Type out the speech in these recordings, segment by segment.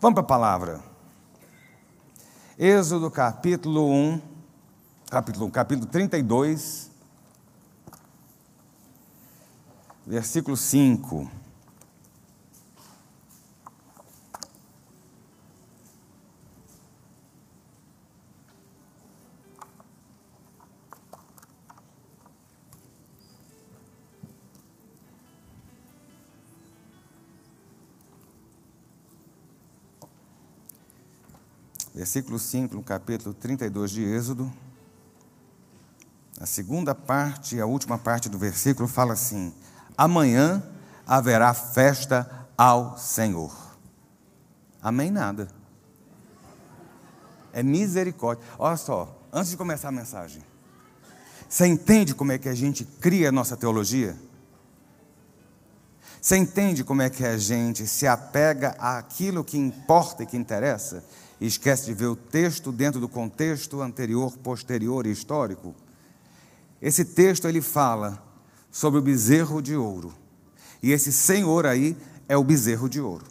Vamos para a palavra. Êxodo capítulo 1, capítulo 1, capítulo 32, versículo 5. Versículo 5, no capítulo 32 de Êxodo. A segunda parte e a última parte do versículo fala assim: Amanhã haverá festa ao Senhor. Amém? Nada. É misericórdia. Olha só, antes de começar a mensagem, você entende como é que a gente cria a nossa teologia? Você entende como é que a gente se apega àquilo que importa e que interessa? E esquece de ver o texto dentro do contexto anterior, posterior e histórico. Esse texto ele fala sobre o bezerro de ouro. E esse Senhor aí é o bezerro de ouro.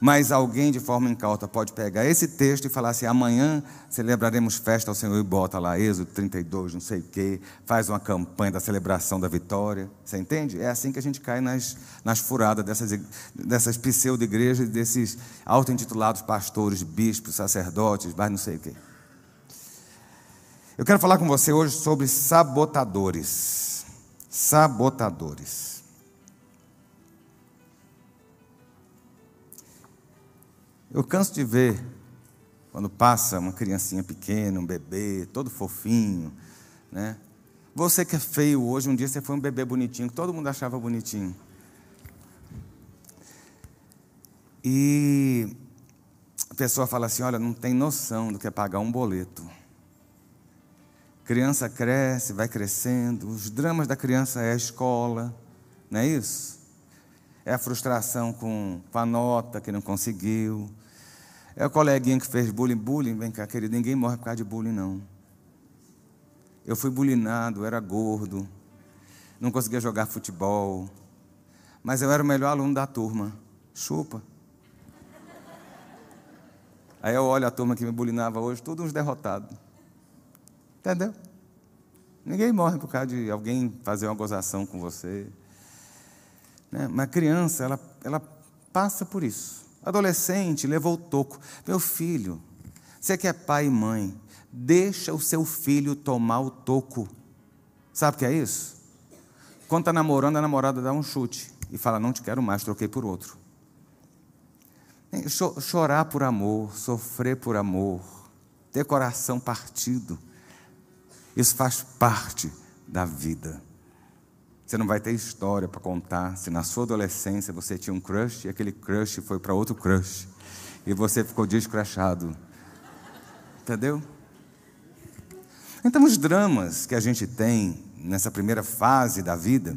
Mas alguém de forma incauta pode pegar esse texto e falar assim: amanhã celebraremos festa ao Senhor e bota lá, Êxodo 32, não sei o quê, faz uma campanha da celebração da vitória. Você entende? É assim que a gente cai nas, nas furadas dessas, dessas pseudo-igrejas, desses auto-intitulados pastores, bispos, sacerdotes, mas não sei o quê. Eu quero falar com você hoje sobre sabotadores. Sabotadores. Eu canso de ver quando passa uma criancinha pequena, um bebê, todo fofinho, né? Você que é feio hoje, um dia você foi um bebê bonitinho, que todo mundo achava bonitinho. E a pessoa fala assim: olha, não tem noção do que é pagar um boleto. Criança cresce, vai crescendo, os dramas da criança é a escola, não é isso? É a frustração com, com a nota que não conseguiu, é o coleguinha que fez bullying. Bullying, vem cá, querido, ninguém morre por causa de bullying, não. Eu fui bullyingado, era gordo, não conseguia jogar futebol, mas eu era o melhor aluno da turma. Chupa. Aí eu olho a turma que me bullyingava hoje, todos uns derrotados. Entendeu? Ninguém morre por causa de alguém fazer uma gozação com você. Né? Criança, ela, ela passa por isso. Adolescente, levou o toco. Meu filho, você que é pai e mãe, deixa o seu filho tomar o toco. Sabe o que é isso? Quando está namorando, a namorada dá um chute e fala: Não te quero mais, troquei por outro. Chorar por amor, sofrer por amor, ter coração partido, isso faz parte da vida. Você não vai ter história para contar se na sua adolescência você tinha um crush e aquele crush foi para outro crush e você ficou descrachado. Entendeu? Então, os dramas que a gente tem nessa primeira fase da vida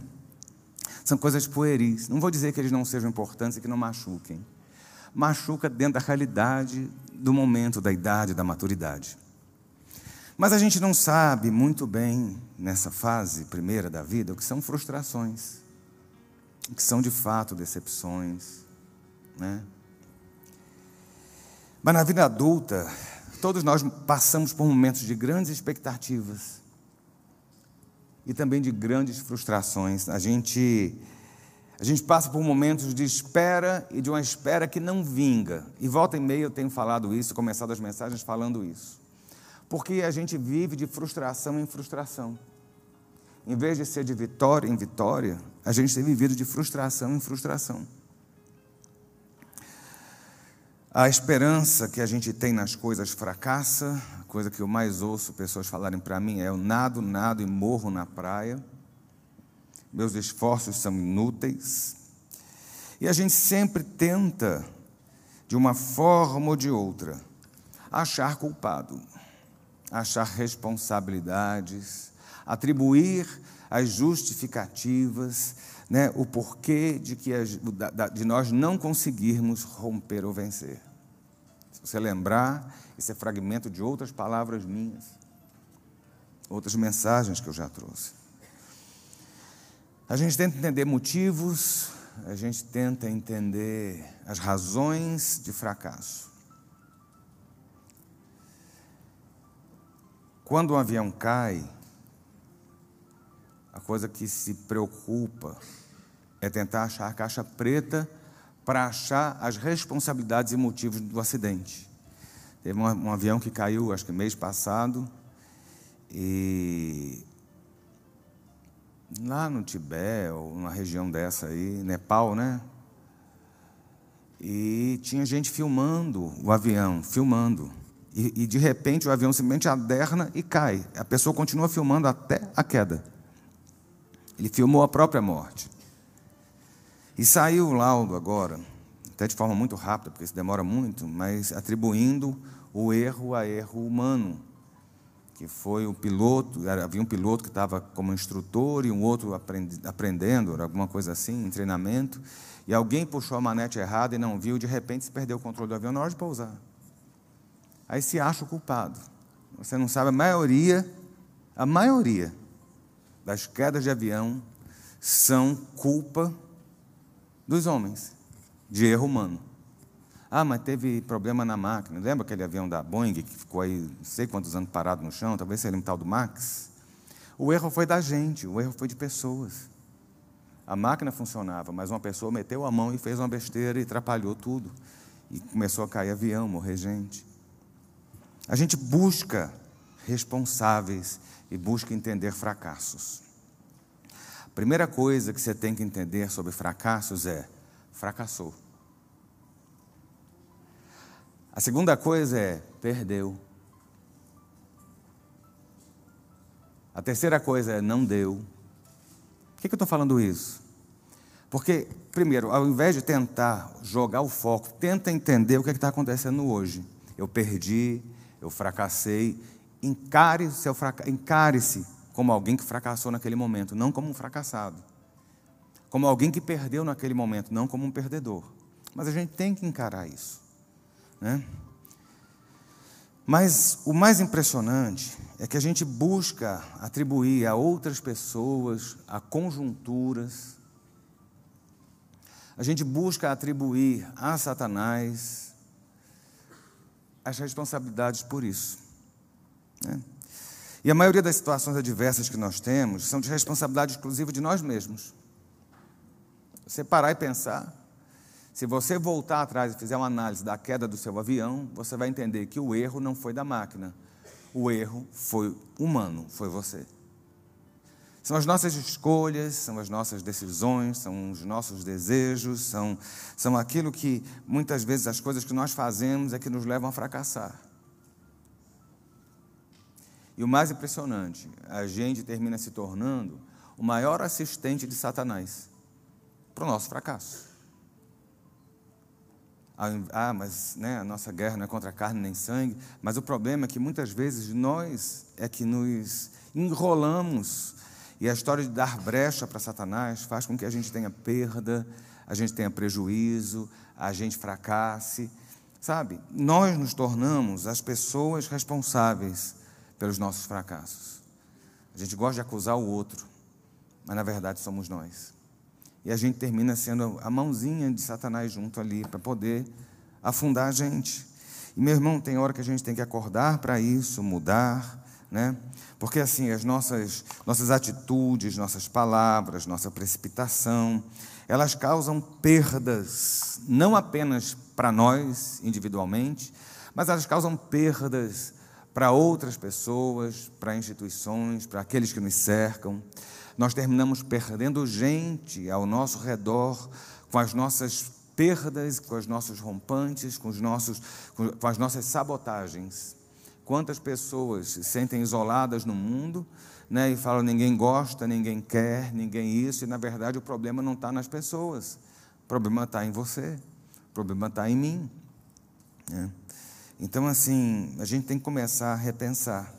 são coisas pueris. Não vou dizer que eles não sejam importantes e que não machuquem. Machuca dentro da realidade do momento, da idade, da maturidade. Mas a gente não sabe muito bem, nessa fase primeira da vida, o que são frustrações, o que são de fato decepções. Né? Mas na vida adulta, todos nós passamos por momentos de grandes expectativas e também de grandes frustrações. A gente, a gente passa por momentos de espera e de uma espera que não vinga. E volta e meia eu tenho falado isso, começado as mensagens falando isso. Porque a gente vive de frustração em frustração. Em vez de ser de vitória em vitória, a gente tem vivido de frustração em frustração. A esperança que a gente tem nas coisas fracassa, a coisa que eu mais ouço pessoas falarem para mim é: eu nado, nado e morro na praia, meus esforços são inúteis. E a gente sempre tenta, de uma forma ou de outra, achar culpado achar responsabilidades, atribuir as justificativas, né, o porquê de, que de nós não conseguirmos romper ou vencer. Se você lembrar, esse é fragmento de outras palavras minhas, outras mensagens que eu já trouxe. A gente tenta entender motivos, a gente tenta entender as razões de fracasso. Quando um avião cai, a coisa que se preocupa é tentar achar a caixa preta para achar as responsabilidades e motivos do acidente. Teve um, um avião que caiu, acho que mês passado, e lá no Tibete, ou numa região dessa aí, Nepal, né? E tinha gente filmando o avião, filmando. E, e, de repente o avião simplesmente aderna e cai. A pessoa continua filmando até a queda. Ele filmou a própria morte. E saiu o laudo agora, até de forma muito rápida, porque isso demora muito, mas atribuindo o erro a erro humano, que foi o piloto, havia um piloto que estava como instrutor e um outro aprendendo, alguma coisa assim, em treinamento, e alguém puxou a manete errada e não viu, de repente se perdeu o controle do avião na hora de pousar. Aí se acha o culpado. Você não sabe, a maioria, a maioria das quedas de avião são culpa dos homens, de erro humano. Ah, mas teve problema na máquina. Lembra aquele avião da Boeing que ficou aí não sei quantos anos parado no chão? Talvez seja um tal do Max. O erro foi da gente, o erro foi de pessoas. A máquina funcionava, mas uma pessoa meteu a mão e fez uma besteira e atrapalhou tudo. E começou a cair avião, morrer gente. A gente busca responsáveis e busca entender fracassos. Primeira coisa que você tem que entender sobre fracassos é: fracassou. A segunda coisa é: perdeu. A terceira coisa é: não deu. Por que, que eu estou falando isso? Porque, primeiro, ao invés de tentar jogar o foco, tenta entender o que é está acontecendo hoje. Eu perdi, eu fracassei. Encare-se encare como alguém que fracassou naquele momento, não como um fracassado. Como alguém que perdeu naquele momento, não como um perdedor. Mas a gente tem que encarar isso. Né? Mas o mais impressionante é que a gente busca atribuir a outras pessoas, a conjunturas, a gente busca atribuir a Satanás as responsabilidades por isso. Né? E a maioria das situações adversas que nós temos são de responsabilidade exclusiva de nós mesmos. Você parar e pensar, se você voltar atrás e fizer uma análise da queda do seu avião, você vai entender que o erro não foi da máquina, o erro foi humano, foi você. São as nossas escolhas, são as nossas decisões, são os nossos desejos, são, são aquilo que muitas vezes as coisas que nós fazemos é que nos levam a fracassar. E o mais impressionante, a gente termina se tornando o maior assistente de Satanás para o nosso fracasso. Ah, mas né, a nossa guerra não é contra carne nem sangue, mas o problema é que muitas vezes nós é que nos enrolamos e a história de dar brecha para Satanás faz com que a gente tenha perda, a gente tenha prejuízo, a gente fracasse. Sabe, nós nos tornamos as pessoas responsáveis pelos nossos fracassos. A gente gosta de acusar o outro, mas na verdade somos nós. E a gente termina sendo a mãozinha de Satanás junto ali para poder afundar a gente. E meu irmão, tem hora que a gente tem que acordar para isso, mudar, né? Porque assim, as nossas nossas atitudes, nossas palavras, nossa precipitação, elas causam perdas, não apenas para nós individualmente, mas elas causam perdas para outras pessoas, para instituições, para aqueles que nos cercam. Nós terminamos perdendo gente ao nosso redor com as nossas perdas, com os nossos rompantes, com, os nossos, com as nossas sabotagens. Quantas pessoas se sentem isoladas no mundo né, e falam ninguém gosta, ninguém quer, ninguém isso, e na verdade o problema não está nas pessoas, o problema está em você, o problema está em mim. Né? Então, assim, a gente tem que começar a repensar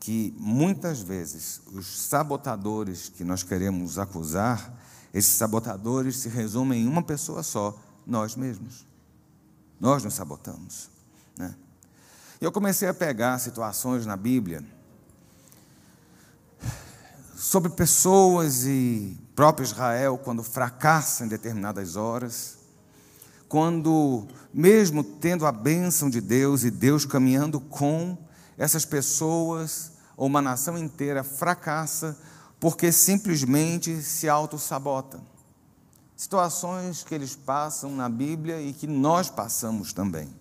que muitas vezes os sabotadores que nós queremos acusar, esses sabotadores se resumem em uma pessoa só, nós mesmos. Nós nos sabotamos. Né? Eu comecei a pegar situações na Bíblia sobre pessoas e próprio Israel, quando fracassa em determinadas horas, quando, mesmo tendo a bênção de Deus e Deus caminhando com essas pessoas, ou uma nação inteira fracassa porque simplesmente se auto-sabota. Situações que eles passam na Bíblia e que nós passamos também.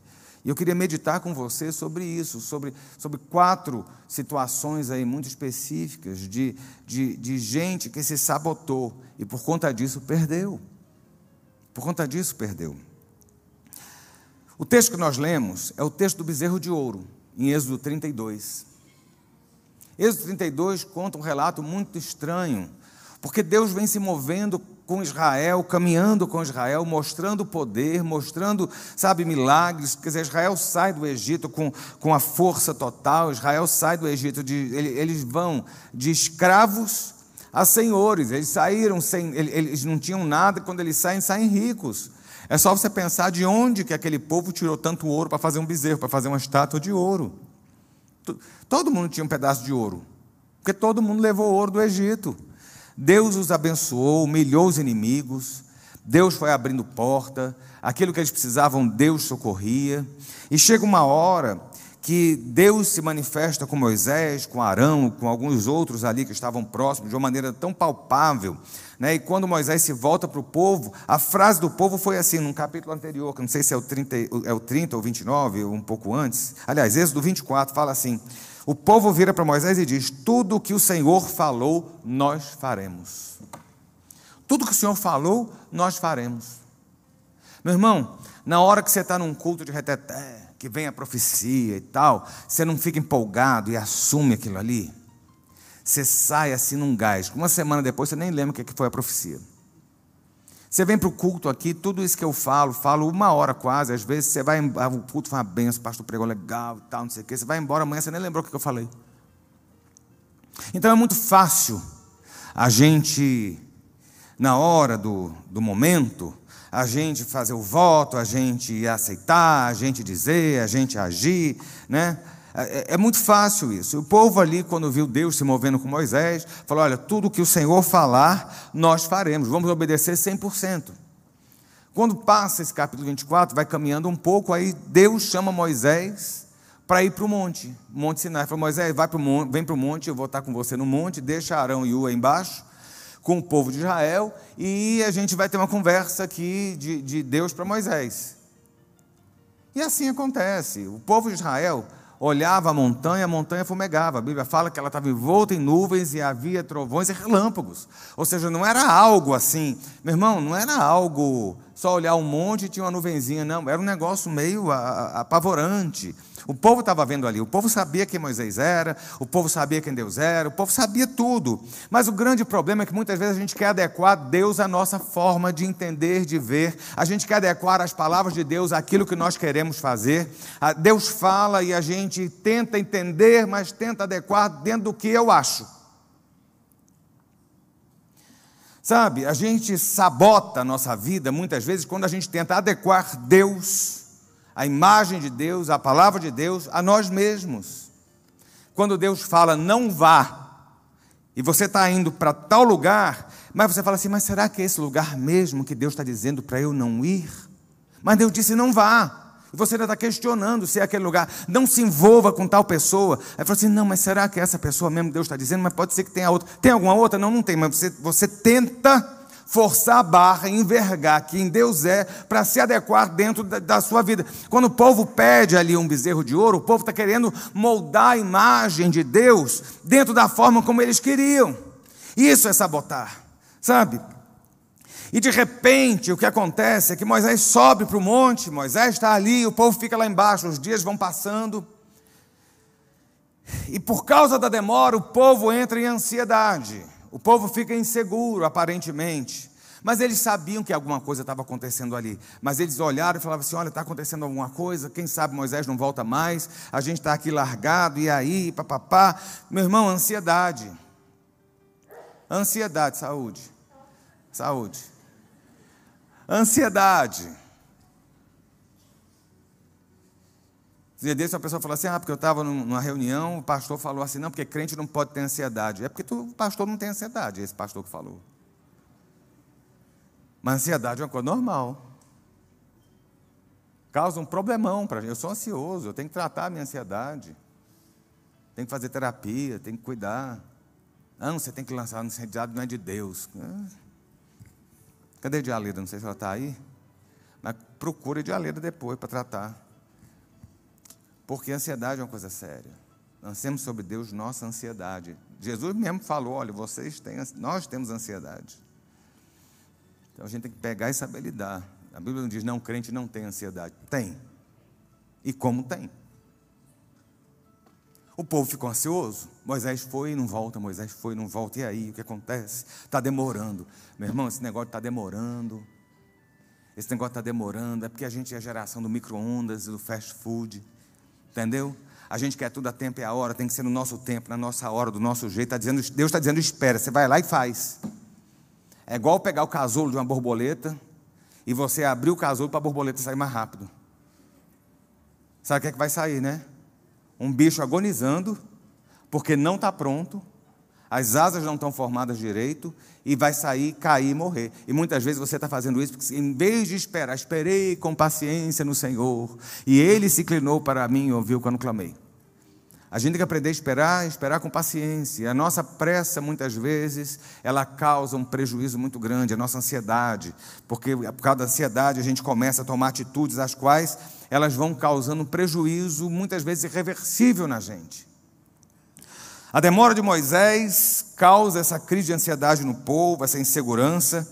E eu queria meditar com você sobre isso, sobre, sobre quatro situações aí muito específicas de, de, de gente que se sabotou e por conta disso perdeu. Por conta disso perdeu. O texto que nós lemos é o texto do bezerro de ouro, em Êxodo 32. Êxodo 32 conta um relato muito estranho, porque Deus vem se movendo com Israel, caminhando com Israel, mostrando poder, mostrando, sabe, milagres. Quer dizer, Israel sai do Egito com, com a força total, Israel sai do Egito, de, eles vão de escravos a senhores, eles saíram sem, eles não tinham nada, quando eles saem, saem ricos. É só você pensar de onde que aquele povo tirou tanto ouro para fazer um bezerro, para fazer uma estátua de ouro. Todo mundo tinha um pedaço de ouro, porque todo mundo levou ouro do Egito. Deus os abençoou, humilhou os inimigos, Deus foi abrindo porta, aquilo que eles precisavam, Deus socorria. E chega uma hora que Deus se manifesta com Moisés, com Arão, com alguns outros ali que estavam próximos, de uma maneira tão palpável. Né? E quando Moisés se volta para o povo, a frase do povo foi assim, num capítulo anterior, que não sei se é o 30, é o 30 ou 29, ou um pouco antes. Aliás, Êxodo 24 fala assim: o povo vira para Moisés e diz: Tudo o que o Senhor falou, nós faremos. Tudo que o Senhor falou, nós faremos. Meu irmão, na hora que você está num culto de reteté, que vem a profecia e tal, você não fica empolgado e assume aquilo ali. Você sai assim num gás. Uma semana depois você nem lembra o que foi a profecia. Você vem para o culto aqui, tudo isso que eu falo, falo uma hora quase, às vezes você vai, ah, o culto foi uma benção, o pastor pregou legal e tal, não sei o quê, você vai embora amanhã, você nem lembrou o que eu falei. Então é muito fácil a gente, na hora do, do momento, a gente fazer o voto, a gente aceitar, a gente dizer, a gente agir, né? É, é, muito fácil isso. O povo ali, quando viu Deus se movendo com Moisés, falou: Olha, tudo que o Senhor falar, nós faremos, vamos obedecer 100%. Quando passa esse capítulo 24, vai caminhando um pouco, aí Deus chama Moisés para ir para o monte, Monte Sinai. Falou: Moisés, vai pro monte, vem para o monte, eu vou estar com você no monte, deixa Arão e Ua embaixo, com o povo de Israel, e a gente vai ter uma conversa aqui de, de Deus para Moisés. E assim acontece. O povo de Israel olhava a montanha, a montanha fumegava. A Bíblia fala que ela estava envolta em nuvens e havia trovões e relâmpagos. Ou seja, não era algo assim, meu irmão, não era algo só olhar um monte e tinha uma nuvenzinha, não. Era um negócio meio apavorante. O povo estava vendo ali, o povo sabia quem Moisés era, o povo sabia quem Deus era, o povo sabia tudo. Mas o grande problema é que muitas vezes a gente quer adequar Deus à nossa forma de entender, de ver. A gente quer adequar as palavras de Deus àquilo que nós queremos fazer. Deus fala e a gente tenta entender, mas tenta adequar dentro do que eu acho. Sabe, a gente sabota a nossa vida muitas vezes quando a gente tenta adequar Deus a imagem de Deus, a palavra de Deus, a nós mesmos. Quando Deus fala, não vá, e você está indo para tal lugar, mas você fala assim, mas será que é esse lugar mesmo que Deus está dizendo para eu não ir? Mas Deus disse, não vá. E você ainda está questionando se é aquele lugar. Não se envolva com tal pessoa. Aí fala assim: não, mas será que é essa pessoa mesmo Deus está dizendo? Mas pode ser que tenha outra. Tem alguma outra? Não, não tem. Mas você, você tenta forçar a barra, envergar quem Deus é, para se adequar dentro da, da, sua vida. Quando o povo pede ali um bezerro de ouro, o povo está querendo moldar a imagem de Deus dentro da forma como eles queriam. Isso é sabotar, sabe? E de repente o que acontece é que Moisés sobe para o monte, Moisés está ali, o povo fica lá embaixo, os dias vão passando. E por causa da demora, o povo entra em ansiedade. O povo fica inseguro, aparentemente. Mas eles sabiam que alguma coisa estava acontecendo ali. Mas eles olharam e falavam assim: olha, está acontecendo alguma coisa, quem sabe Moisés não volta mais, a gente está aqui largado, e aí, papapá. Meu irmão, ansiedade. Ansiedade, saúde. Saúde. Ansiedade. Dia desse uma pessoa falou assim: ah, porque eu estava numa reunião, o pastor falou assim: não, porque crente não pode ter ansiedade. É porque tu, o pastor não tem ansiedade, esse pastor que falou. Mas ansiedade é uma coisa normal. Causa um problemão para gente. Eu sou ansioso, eu tenho que tratar a minha ansiedade. Tenho que fazer terapia, tenho que cuidar. Não, você tem que lançar no ansiedade, não é de Deus. Cadê a Dialeda? Não sei se ela está aí. Mas procure a Dialeda depois para tratar. Porque ansiedade é uma coisa séria. Lancemos sobre Deus nossa ansiedade. Jesus mesmo falou: olha, vocês têm, nós temos ansiedade. Então a gente tem que pegar e saber lidar. A Bíblia não diz, não, crente não tem ansiedade. Tem. E como tem? O povo ficou ansioso. Moisés foi e não volta, Moisés foi e não volta. E aí, o que acontece? Está demorando. Meu irmão, esse negócio está demorando. Esse negócio está demorando. É porque a gente é a geração do micro-ondas e do fast food. Entendeu? A gente quer tudo a tempo e a hora, tem que ser no nosso tempo, na nossa hora, do nosso jeito. Tá dizendo, Deus está dizendo, espera, você vai lá e faz. É igual pegar o casulo de uma borboleta e você abrir o casulo para a borboleta sair mais rápido. Sabe o que é que vai sair, né? Um bicho agonizando, porque não está pronto, as asas não estão formadas direito e vai sair, cair e morrer. E muitas vezes você está fazendo isso porque, em vez de esperar, esperei com paciência no Senhor e Ele se inclinou para mim e ouviu quando clamei. A gente tem que aprender a esperar, esperar com paciência. A nossa pressa, muitas vezes, ela causa um prejuízo muito grande, a nossa ansiedade, porque por causa da ansiedade a gente começa a tomar atitudes as quais elas vão causando um prejuízo, muitas vezes irreversível na gente. A demora de Moisés causa essa crise de ansiedade no povo, essa insegurança.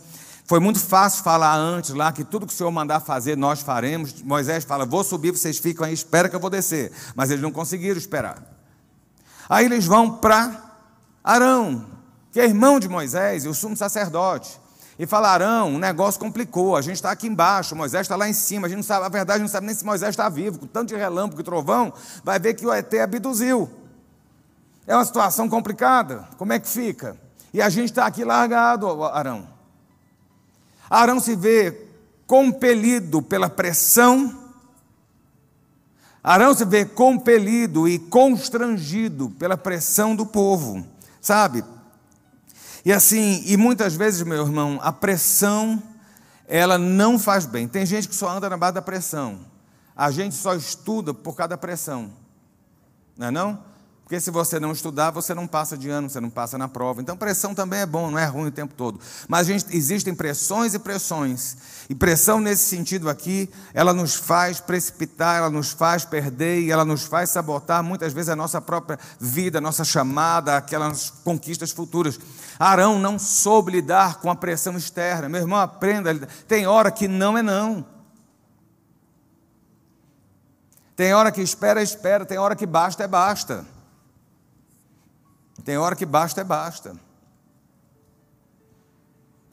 Foi muito fácil falar antes lá que tudo que o Senhor mandar fazer, nós faremos. Moisés fala: Vou subir, vocês ficam aí, espera que eu vou descer. Mas eles não conseguiram esperar. Aí eles vão para Arão, que é irmão de Moisés e o sumo sacerdote. E fala: Arão, o negócio complicou, a gente está aqui embaixo, Moisés está lá em cima, a gente não sabe, a verdade, não sabe nem se Moisés está vivo, com tanto de relâmpago e trovão, vai ver que o ET abduziu. É uma situação complicada. Como é que fica? E a gente está aqui largado, Arão. Arão se vê compelido pela pressão. Arão se vê compelido e constrangido pela pressão do povo, sabe? E assim, e muitas vezes, meu irmão, a pressão, ela não faz bem. Tem gente que só anda na base da pressão. A gente só estuda por causa da pressão. Não é não? Porque se você não estudar, você não passa de ano, você não passa na prova. Então, pressão também é bom, não é ruim o tempo todo. Mas gente, existem pressões e pressões. E pressão nesse sentido aqui, ela nos faz precipitar, ela nos faz perder e ela nos faz sabotar muitas vezes a nossa própria vida, a nossa chamada, aquelas conquistas futuras. Arão não soube lidar com a pressão externa. Meu irmão, aprenda. Tem hora que não é não. Tem hora que espera, espera. Tem hora que basta, é basta. Tem hora que basta é basta.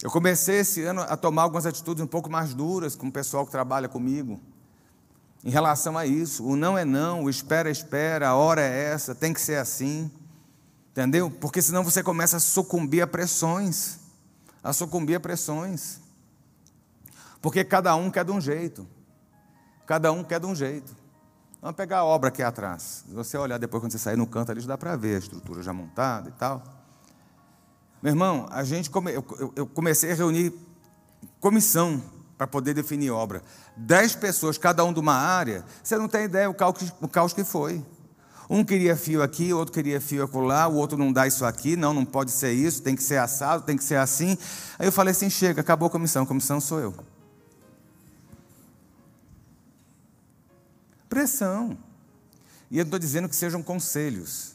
Eu comecei esse ano a tomar algumas atitudes um pouco mais duras com o pessoal que trabalha comigo. Em relação a isso, o não é não, o espera é espera, a hora é essa, tem que ser assim. Entendeu? Porque senão você começa a sucumbir a pressões. A sucumbir a pressões. Porque cada um quer de um jeito. Cada um quer de um jeito. Vamos pegar a obra aqui atrás. Se você olhar depois, quando você sair no canto ali, já dá para ver a estrutura já montada e tal. Meu irmão, a gente come... eu comecei a reunir comissão para poder definir obra. Dez pessoas, cada um de uma área, você não tem ideia o caos, o caos que foi. Um queria fio aqui, o outro queria fio acolá, o outro não dá isso aqui, não, não pode ser isso, tem que ser assado, tem que ser assim. Aí eu falei assim: chega, acabou a comissão, a comissão sou eu. Pressão. E eu estou dizendo que sejam conselhos.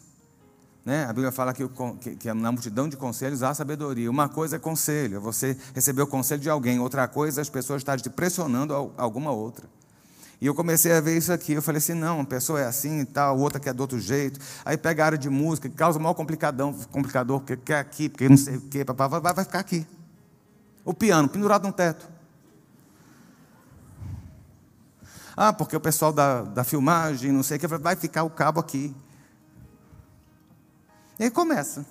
Né? A Bíblia fala que, que, que, na multidão de conselhos há sabedoria. Uma coisa é conselho, é você receber o conselho de alguém. Outra coisa é as pessoas estarem te pressionando a alguma outra. E eu comecei a ver isso aqui. Eu falei assim: não, uma pessoa é assim e tal, outra quer do outro jeito. Aí pega a área de música, que causa maior complicadão, complicador, porque quer aqui, porque não sei o quê, vai, vai ficar aqui. O piano, pendurado no teto. Ah, porque o pessoal da, da filmagem, não sei o que, vai ficar o cabo aqui. E aí começa.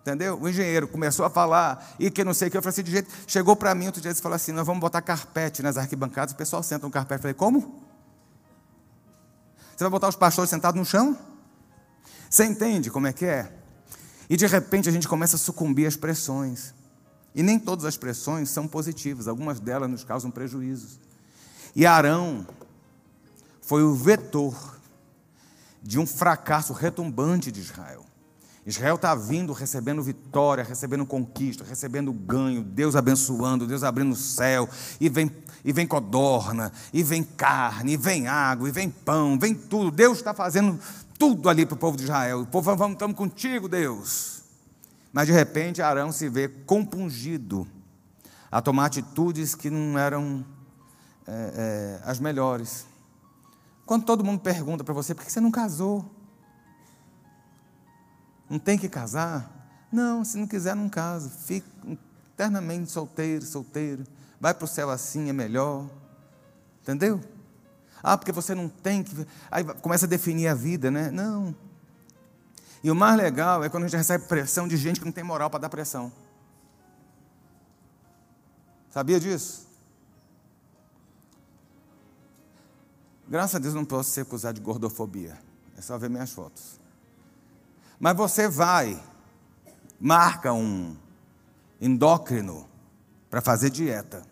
Entendeu? O engenheiro começou a falar, e que não sei o que, eu falei assim, de jeito, chegou para mim outro dia e falou assim, nós vamos botar carpete nas arquibancadas, o pessoal senta no carpete. Eu falei, como? Você vai botar os pastores sentados no chão? Você entende como é que é? E de repente a gente começa a sucumbir às pressões. E nem todas as pressões são positivas, algumas delas nos causam prejuízos. E Arão foi o vetor de um fracasso retumbante de Israel. Israel está vindo, recebendo vitória, recebendo conquista, recebendo ganho, Deus abençoando, Deus abrindo o céu, e vem, e vem codorna, e vem carne, e vem água, e vem pão, vem tudo. Deus está fazendo tudo ali para o povo de Israel. O povo, vamos, estamos contigo, Deus. Mas de repente Arão se vê compungido a tomar atitudes que não eram é, é, as melhores. Quando todo mundo pergunta para você, por que você não casou? Não tem que casar? Não, se não quiser, não casa. Fica eternamente solteiro, solteiro. Vai para o céu assim, é melhor. Entendeu? Ah, porque você não tem que. Aí começa a definir a vida, né? Não. E o mais legal é quando a gente recebe pressão de gente que não tem moral para dar pressão. Sabia disso? Graças a Deus não posso ser acusado de gordofobia. É só ver minhas fotos. Mas você vai, marca um endócrino para fazer dieta,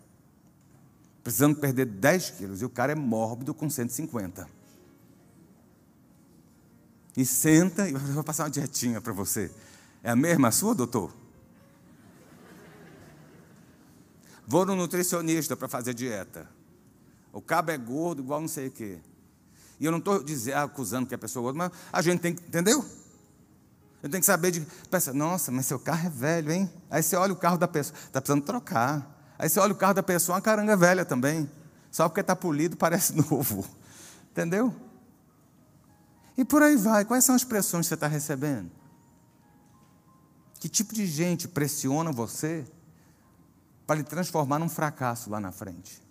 precisando perder 10 quilos, e o cara é mórbido com 150. E senta e vou passar uma dietinha para você. É a mesma a sua, doutor? Vou no nutricionista para fazer dieta. O cabo é gordo, igual não sei o quê. E eu não estou acusando que a pessoa é gorda, mas a gente tem que, entendeu? Eu tenho que saber de. Pensa, nossa, mas seu carro é velho, hein? Aí você olha o carro da pessoa, está precisando trocar. Aí você olha o carro da pessoa, uma caranga velha também. Só porque está polido parece novo. Entendeu? E por aí vai. Quais são as pressões que você está recebendo? Que tipo de gente pressiona você para lhe transformar num fracasso lá na frente?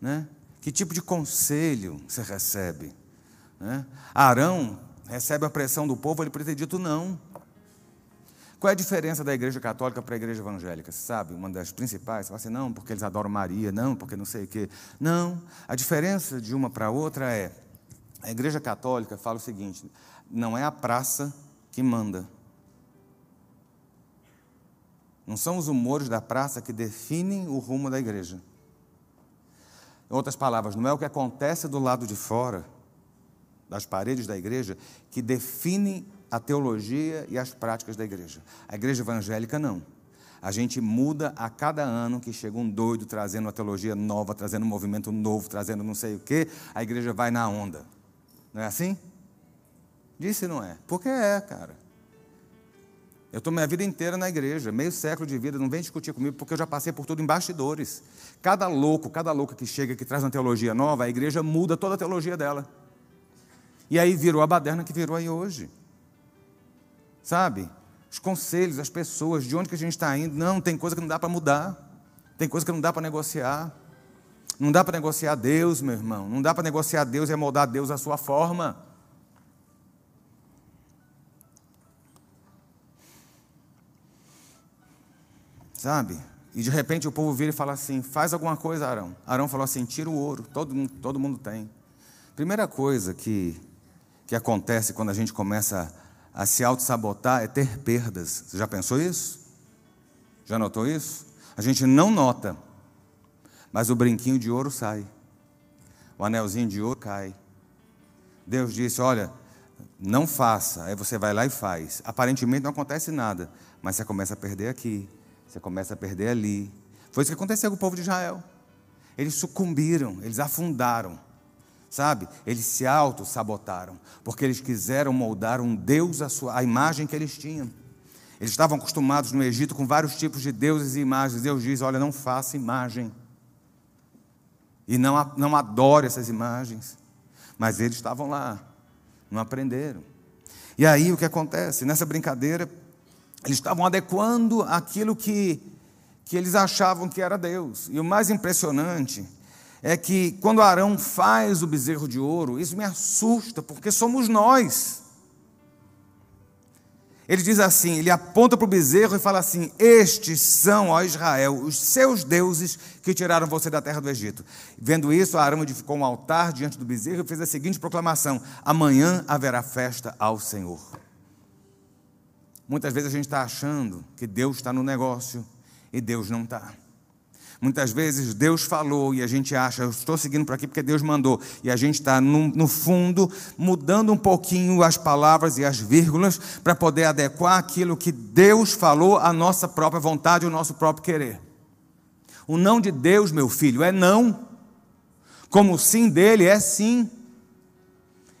Né? Que tipo de conselho você recebe? Né? Arão recebe a pressão do povo, ele poderia ter dito não. Qual é a diferença da igreja católica para a igreja evangélica? Você sabe? Uma das principais. Você fala assim, não, porque eles adoram Maria, não, porque não sei o quê. Não. A diferença de uma para outra é: a igreja católica fala o seguinte: não é a praça que manda. Não são os humores da praça que definem o rumo da igreja. Em outras palavras, não é o que acontece do lado de fora, das paredes da igreja, que define a teologia e as práticas da igreja. A igreja evangélica não. A gente muda a cada ano que chega um doido trazendo uma teologia nova, trazendo um movimento novo, trazendo não sei o quê, a igreja vai na onda. Não é assim? Disse não é. Porque é, cara. Eu estou minha vida inteira na igreja, meio século de vida, não vem discutir comigo, porque eu já passei por tudo em bastidores. Cada louco, cada louca que chega, que traz uma teologia nova, a igreja muda toda a teologia dela. E aí virou a baderna que virou aí hoje. Sabe? Os conselhos, as pessoas, de onde que a gente está indo. Não, tem coisa que não dá para mudar. Tem coisa que não dá para negociar. Não dá para negociar Deus, meu irmão. Não dá para negociar Deus e moldar Deus à sua forma. Sabe? E de repente o povo vira e fala assim: faz alguma coisa, Arão. Arão falou assim: tira o ouro. Todo mundo, todo mundo tem. Primeira coisa que, que acontece quando a gente começa a, a se auto-sabotar é ter perdas. Você já pensou isso? Já notou isso? A gente não nota, mas o brinquinho de ouro sai, o anelzinho de ouro cai. Deus disse: Olha, não faça. Aí você vai lá e faz. Aparentemente não acontece nada, mas você começa a perder aqui, você começa a perder ali. Foi isso que aconteceu com o povo de Israel. Eles sucumbiram, eles afundaram, sabe? Eles se auto-sabotaram, porque eles quiseram moldar um Deus à, sua, à imagem que eles tinham. Eles estavam acostumados no Egito com vários tipos de deuses e imagens. Deus diz: olha, não faça imagem. E não, não adore essas imagens. Mas eles estavam lá, não aprenderam. E aí o que acontece? Nessa brincadeira, eles estavam adequando aquilo que, que eles achavam que era Deus. E o mais impressionante é que quando Arão faz o bezerro de ouro, isso me assusta, porque somos nós. Ele diz assim: ele aponta para o bezerro e fala assim: Estes são, ó Israel, os seus deuses que tiraram você da terra do Egito. Vendo isso, Arão edificou um altar diante do bezerro e fez a seguinte proclamação: Amanhã haverá festa ao Senhor. Muitas vezes a gente está achando que Deus está no negócio e Deus não está. Muitas vezes Deus falou e a gente acha, eu estou seguindo por aqui porque Deus mandou, e a gente está no, no, fundo mudando um pouquinho as palavras e as vírgulas para poder adequar aquilo que Deus falou à nossa própria vontade, ao nosso próprio querer. O não de Deus, meu filho, é não, como o sim dele é sim.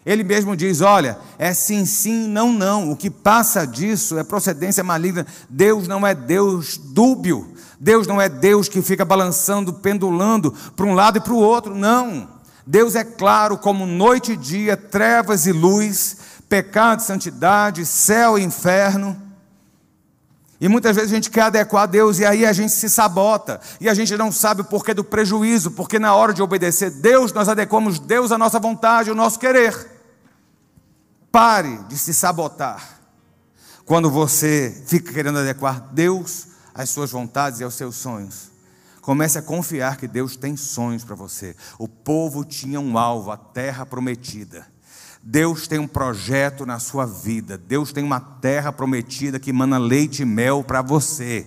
Ele mesmo diz: olha, é sim, sim, não, não. O que passa disso é procedência maligna. Deus não é Deus dúbio. Deus não é Deus que fica balançando, pendulando para um lado e para o outro, não. Deus é claro como noite e dia, trevas e luz, pecado e santidade, céu e inferno. E muitas vezes a gente quer adequar a Deus e aí a gente se sabota. E a gente não sabe o porquê do prejuízo, porque na hora de obedecer Deus, nós adequamos Deus à nossa vontade, ao nosso querer. Pare de se sabotar. Quando você fica querendo adequar Deus às suas vontades e aos seus sonhos. Comece a confiar que Deus tem sonhos para você. O povo tinha um alvo, a terra prometida. Deus tem um projeto na sua vida. Deus tem uma terra prometida que mana leite e mel para você.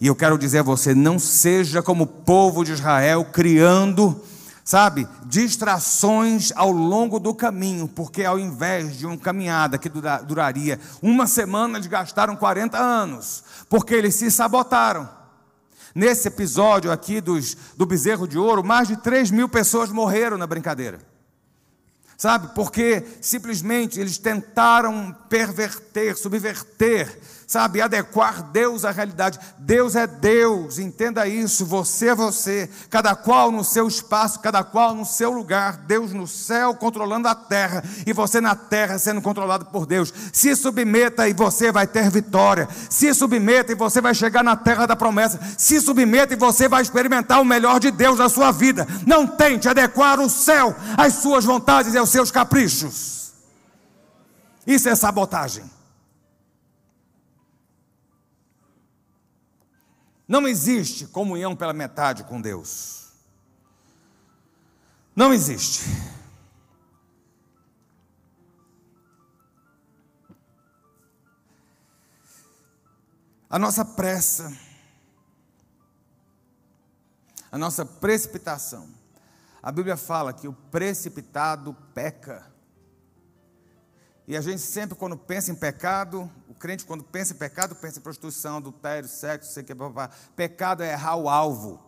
E eu quero dizer a você: não seja como o povo de Israel criando sabe, distrações ao longo do caminho, porque ao invés de uma caminhada que duraria uma semana, eles gastaram 40 anos, porque eles se sabotaram. Nesse episódio aqui dos, do bezerro de ouro, mais de 3 mil pessoas morreram na brincadeira. Sabe, porque simplesmente eles tentaram perverter, subverter sabe, adequar Deus à realidade. Deus é Deus, entenda isso, você é você, cada qual no seu espaço, cada qual no seu lugar, Deus no céu controlando a terra e você na terra sendo controlado por Deus. Se submeta e você vai ter vitória. Se submeta e você vai chegar na terra da promessa. Se submeta e você vai experimentar o melhor de Deus na sua vida. Não tente adequar o céu às suas vontades e aos seus caprichos. Isso é sabotagem. Não existe comunhão pela metade com Deus. Não existe. A nossa pressa, a nossa precipitação. A Bíblia fala que o precipitado peca. E a gente sempre, quando pensa em pecado, o crente, quando pensa em pecado, pensa em prostituição, adultério, sexo, sei que, pecado é errar o alvo.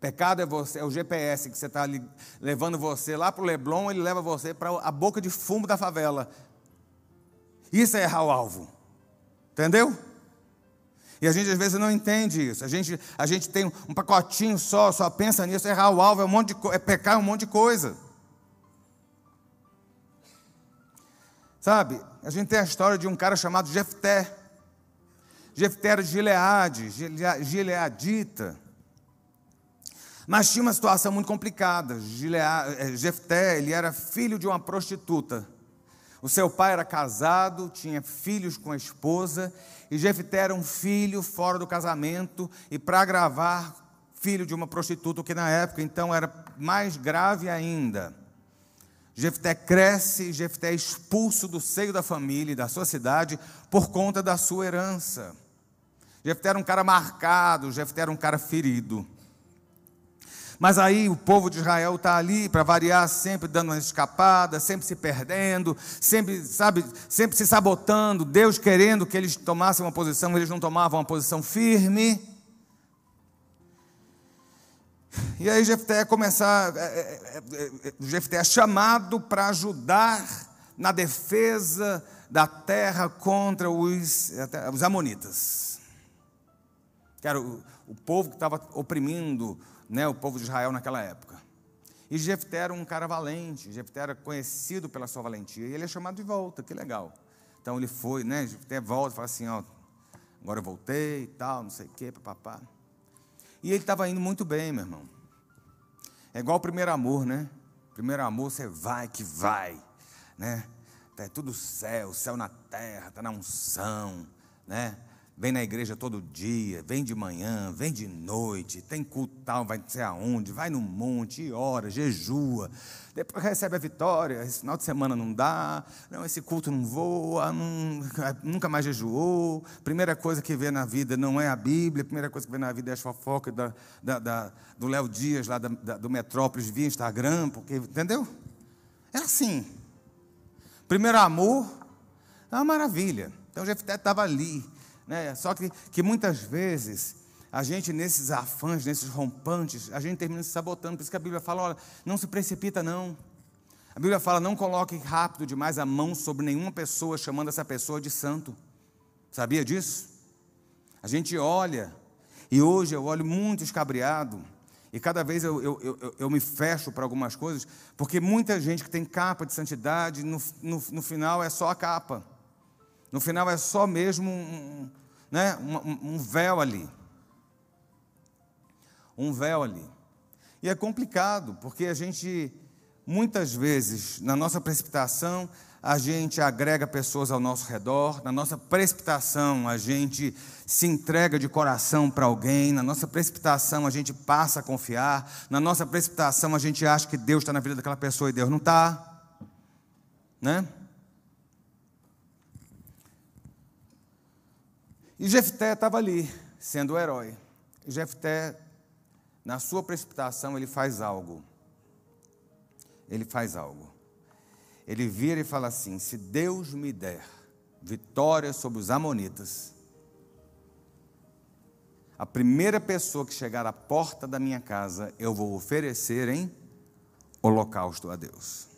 Pecado é, você, é o GPS que você está levando você lá para o Leblon, ele leva você para a boca de fumo da favela. Isso é errar o alvo. Entendeu? E a gente às vezes não entende isso. A gente, a gente tem um pacotinho só, só pensa nisso, errar o alvo é um monte de, é pecar é um monte de coisa. Sabe, a gente tem a história de um cara chamado Jefté. Jefté era de Gileade, Gileadita. Mas tinha uma situação muito complicada. Eh, Jefté, ele era filho de uma prostituta. O seu pai era casado, tinha filhos com a esposa, e Jefté era um filho fora do casamento, e para agravar, filho de uma prostituta, o que na época então era mais grave ainda. Jefté cresce, Jefté é expulso do seio da família e da sua cidade por conta da sua herança. Jefté era um cara marcado, Jefté era um cara ferido. Mas aí o povo de Israel está ali para variar, sempre dando uma escapada, sempre se perdendo, sempre, sabe, sempre se sabotando, Deus querendo que eles tomassem uma posição, eles não tomavam uma posição firme. E aí Jefté começar, é, é, é, Jefté é chamado para ajudar na defesa da terra contra os, os amonitas. Que era o, o povo que estava oprimindo né, o povo de Israel naquela época. E Jefté era um cara valente, Jefté era conhecido pela sua valentia, e ele é chamado de volta, que legal. Então ele foi, né, Jefté volta fala assim, ó, agora eu voltei e tal, não sei o quê, papapá. E ele estava indo muito bem, meu irmão. É igual o primeiro amor, né? Primeiro amor, você vai que vai, né? É tudo céu, céu na terra, está na unção, né? Vem na igreja todo dia, vem de manhã, vem de noite, tem culto tal, vai não sei aonde, vai no monte, ora, jejua, depois recebe a vitória, esse final de semana não dá, não, esse culto não voa, não, nunca mais jejuou, primeira coisa que vê na vida não é a Bíblia, primeira coisa que vê na vida é as fofocas da, da, da, do Léo Dias, lá da, do Metrópolis, via Instagram, porque, entendeu? É assim. Primeiro amor, é uma maravilha. Então, Jefté estava ali, né? Só que, que muitas vezes a gente, nesses afãs, nesses rompantes, a gente termina se sabotando. Por isso que a Bíblia fala: olha, não se precipita, não. A Bíblia fala: não coloque rápido demais a mão sobre nenhuma pessoa, chamando essa pessoa de santo. Sabia disso? A gente olha, e hoje eu olho muito escabriado, e cada vez eu, eu, eu, eu me fecho para algumas coisas, porque muita gente que tem capa de santidade, no, no, no final é só a capa. No final é só mesmo um, né, um, um véu ali. Um véu ali. E é complicado, porque a gente, muitas vezes, na nossa precipitação, a gente agrega pessoas ao nosso redor, na nossa precipitação, a gente se entrega de coração para alguém, na nossa precipitação, a gente passa a confiar, na nossa precipitação, a gente acha que Deus está na vida daquela pessoa e Deus não está. Né? E Jefté estava ali, sendo o herói. E Jefté, na sua precipitação, ele faz algo. Ele faz algo. Ele vira e fala assim: se Deus me der vitória sobre os Amonitas, a primeira pessoa que chegar à porta da minha casa, eu vou oferecer em holocausto a Deus.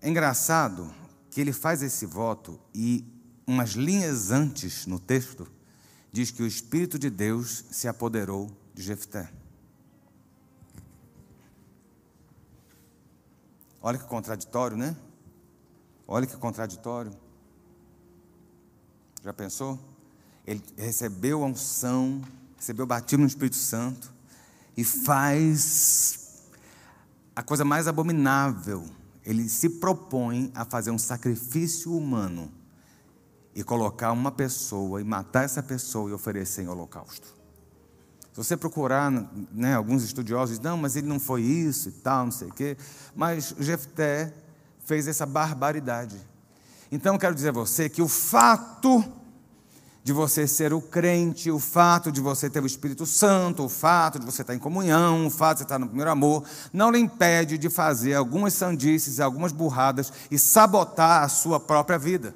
É engraçado que ele faz esse voto e umas linhas antes no texto diz que o espírito de Deus se apoderou de Jefté. Olha que contraditório, né? Olha que contraditório. Já pensou? Ele recebeu a unção, recebeu o batismo no Espírito Santo e faz a coisa mais abominável ele se propõe a fazer um sacrifício humano e colocar uma pessoa e matar essa pessoa e oferecer em holocausto. Se você procurar, né, alguns estudiosos dizem, não, mas ele não foi isso e tal, não sei o quê. Mas Jefté fez essa barbaridade. Então, quero dizer a você que o fato de você ser o crente, o fato de você ter o Espírito Santo, o fato de você estar em comunhão, o fato de você estar no primeiro amor, não lhe impede de fazer algumas sandices, algumas burradas e sabotar a sua própria vida.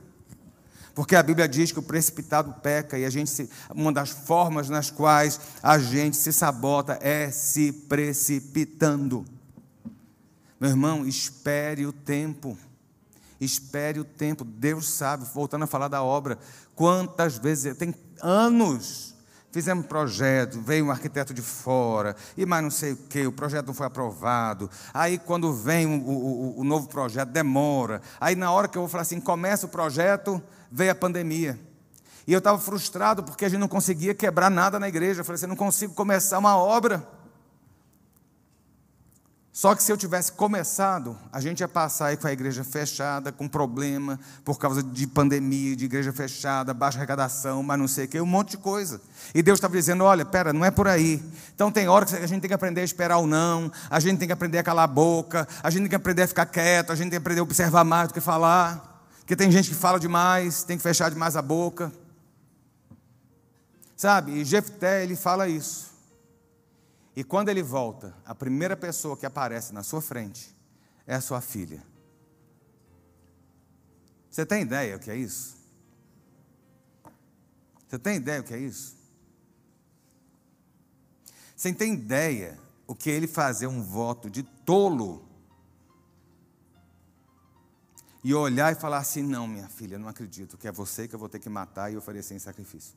Porque a Bíblia diz que o precipitado peca e a gente se, uma das formas nas quais a gente se sabota é se precipitando. Meu irmão, espere o tempo. Espere o tempo. Deus sabe, voltando a falar da obra, quantas vezes, tem anos, fizemos projeto, veio um arquiteto de fora, e mais não sei o que, o projeto não foi aprovado. Aí quando vem o, o, o novo projeto, demora. Aí na hora que eu vou falar assim, começa o projeto, veio a pandemia. E eu estava frustrado porque a gente não conseguia quebrar nada na igreja. Eu falei assim, não consigo começar uma obra. Só que se eu tivesse começado, a gente ia passar aí com a igreja fechada, com problema por causa de pandemia, de igreja fechada, baixa arrecadação, mas não sei o que, um monte de coisa. E Deus estava dizendo: olha, pera, não é por aí. Então tem hora que a gente tem que aprender a esperar o não, a gente tem que aprender a calar a boca, a gente tem que aprender a ficar quieto, a gente tem que aprender a observar mais do que falar. Porque tem gente que fala demais, tem que fechar demais a boca. Sabe? E Jefté, ele fala isso. E quando ele volta, a primeira pessoa que aparece na sua frente é a sua filha. Você tem ideia o que é isso? Você tem ideia o que é isso? Você tem ideia o que é ele fazer um voto de tolo e olhar e falar assim: não, minha filha, não acredito que é você que eu vou ter que matar e oferecer em sacrifício.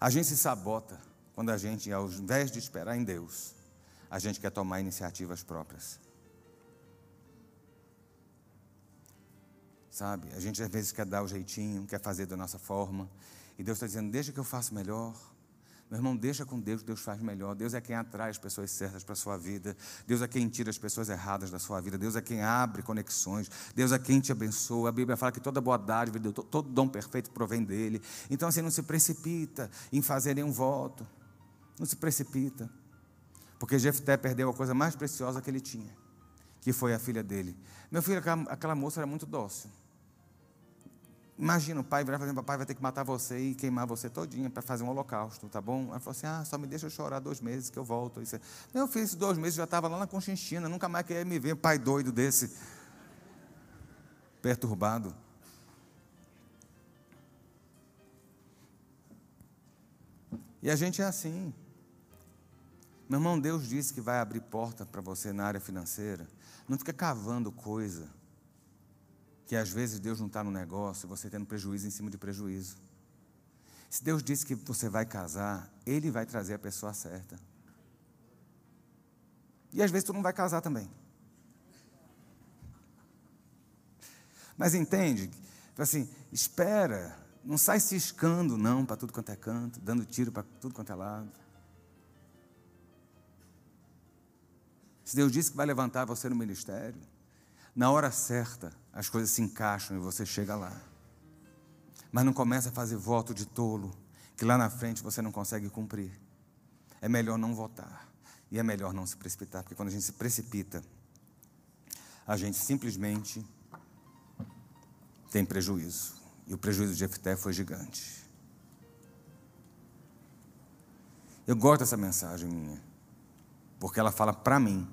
A gente se sabota quando a gente, ao invés de esperar em Deus, a gente quer tomar iniciativas próprias. Sabe? A gente às vezes quer dar o jeitinho, quer fazer da nossa forma. E Deus está dizendo: deixa que eu faça melhor. Meu irmão, deixa com Deus, Deus faz melhor. Deus é quem atrai as pessoas certas para a sua vida. Deus é quem tira as pessoas erradas da sua vida. Deus é quem abre conexões. Deus é quem te abençoa. A Bíblia fala que toda boa dádiva, todo dom perfeito provém dele. Então, assim, não se precipita em fazer nenhum voto. Não se precipita. Porque Jefté perdeu a coisa mais preciosa que ele tinha, que foi a filha dele. Meu filho, aquela, aquela moça era muito dócil. Imagina o pai virar e falar, papai vai ter que matar você e queimar você todinha para fazer um holocausto, tá bom? Ela falou assim, ah, só me deixa eu chorar dois meses que eu volto. Isso. Meu filho, esses dois meses já estava lá na Conchinchina, nunca mais queria me ver, pai doido desse, perturbado. E a gente é assim. Meu irmão, Deus disse que vai abrir porta para você na área financeira. Não fica cavando coisa que às vezes Deus não está no negócio, você tendo prejuízo em cima de prejuízo. Se Deus disse que você vai casar, Ele vai trazer a pessoa certa. E às vezes tu não vai casar também. Mas entende? Assim, espera, não sai ciscando não para tudo quanto é canto, dando tiro para tudo quanto é lado. Se Deus disse que vai levantar você no ministério, na hora certa, as coisas se encaixam e você chega lá. Mas não começa a fazer voto de tolo, que lá na frente você não consegue cumprir. É melhor não votar. E é melhor não se precipitar, porque quando a gente se precipita, a gente simplesmente tem prejuízo. E o prejuízo de Jefté foi gigante. Eu gosto dessa mensagem minha, porque ela fala para mim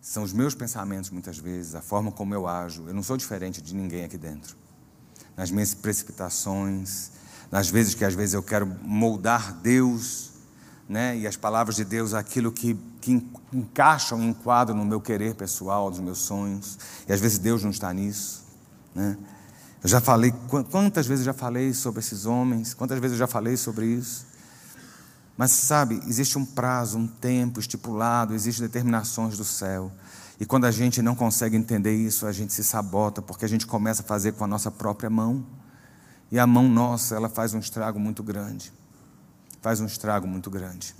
são os meus pensamentos, muitas vezes, a forma como eu ajo. Eu não sou diferente de ninguém aqui dentro. Nas minhas precipitações, nas vezes que às vezes eu quero moldar Deus, né? e as palavras de Deus, aquilo que, que encaixam enquadram no meu querer pessoal, dos meus sonhos, e às vezes Deus não está nisso. Né? Eu já falei, quantas vezes eu já falei sobre esses homens, quantas vezes eu já falei sobre isso. Mas sabe, existe um prazo, um tempo estipulado, existem determinações do céu. E quando a gente não consegue entender isso, a gente se sabota, porque a gente começa a fazer com a nossa própria mão. E a mão nossa, ela faz um estrago muito grande. Faz um estrago muito grande.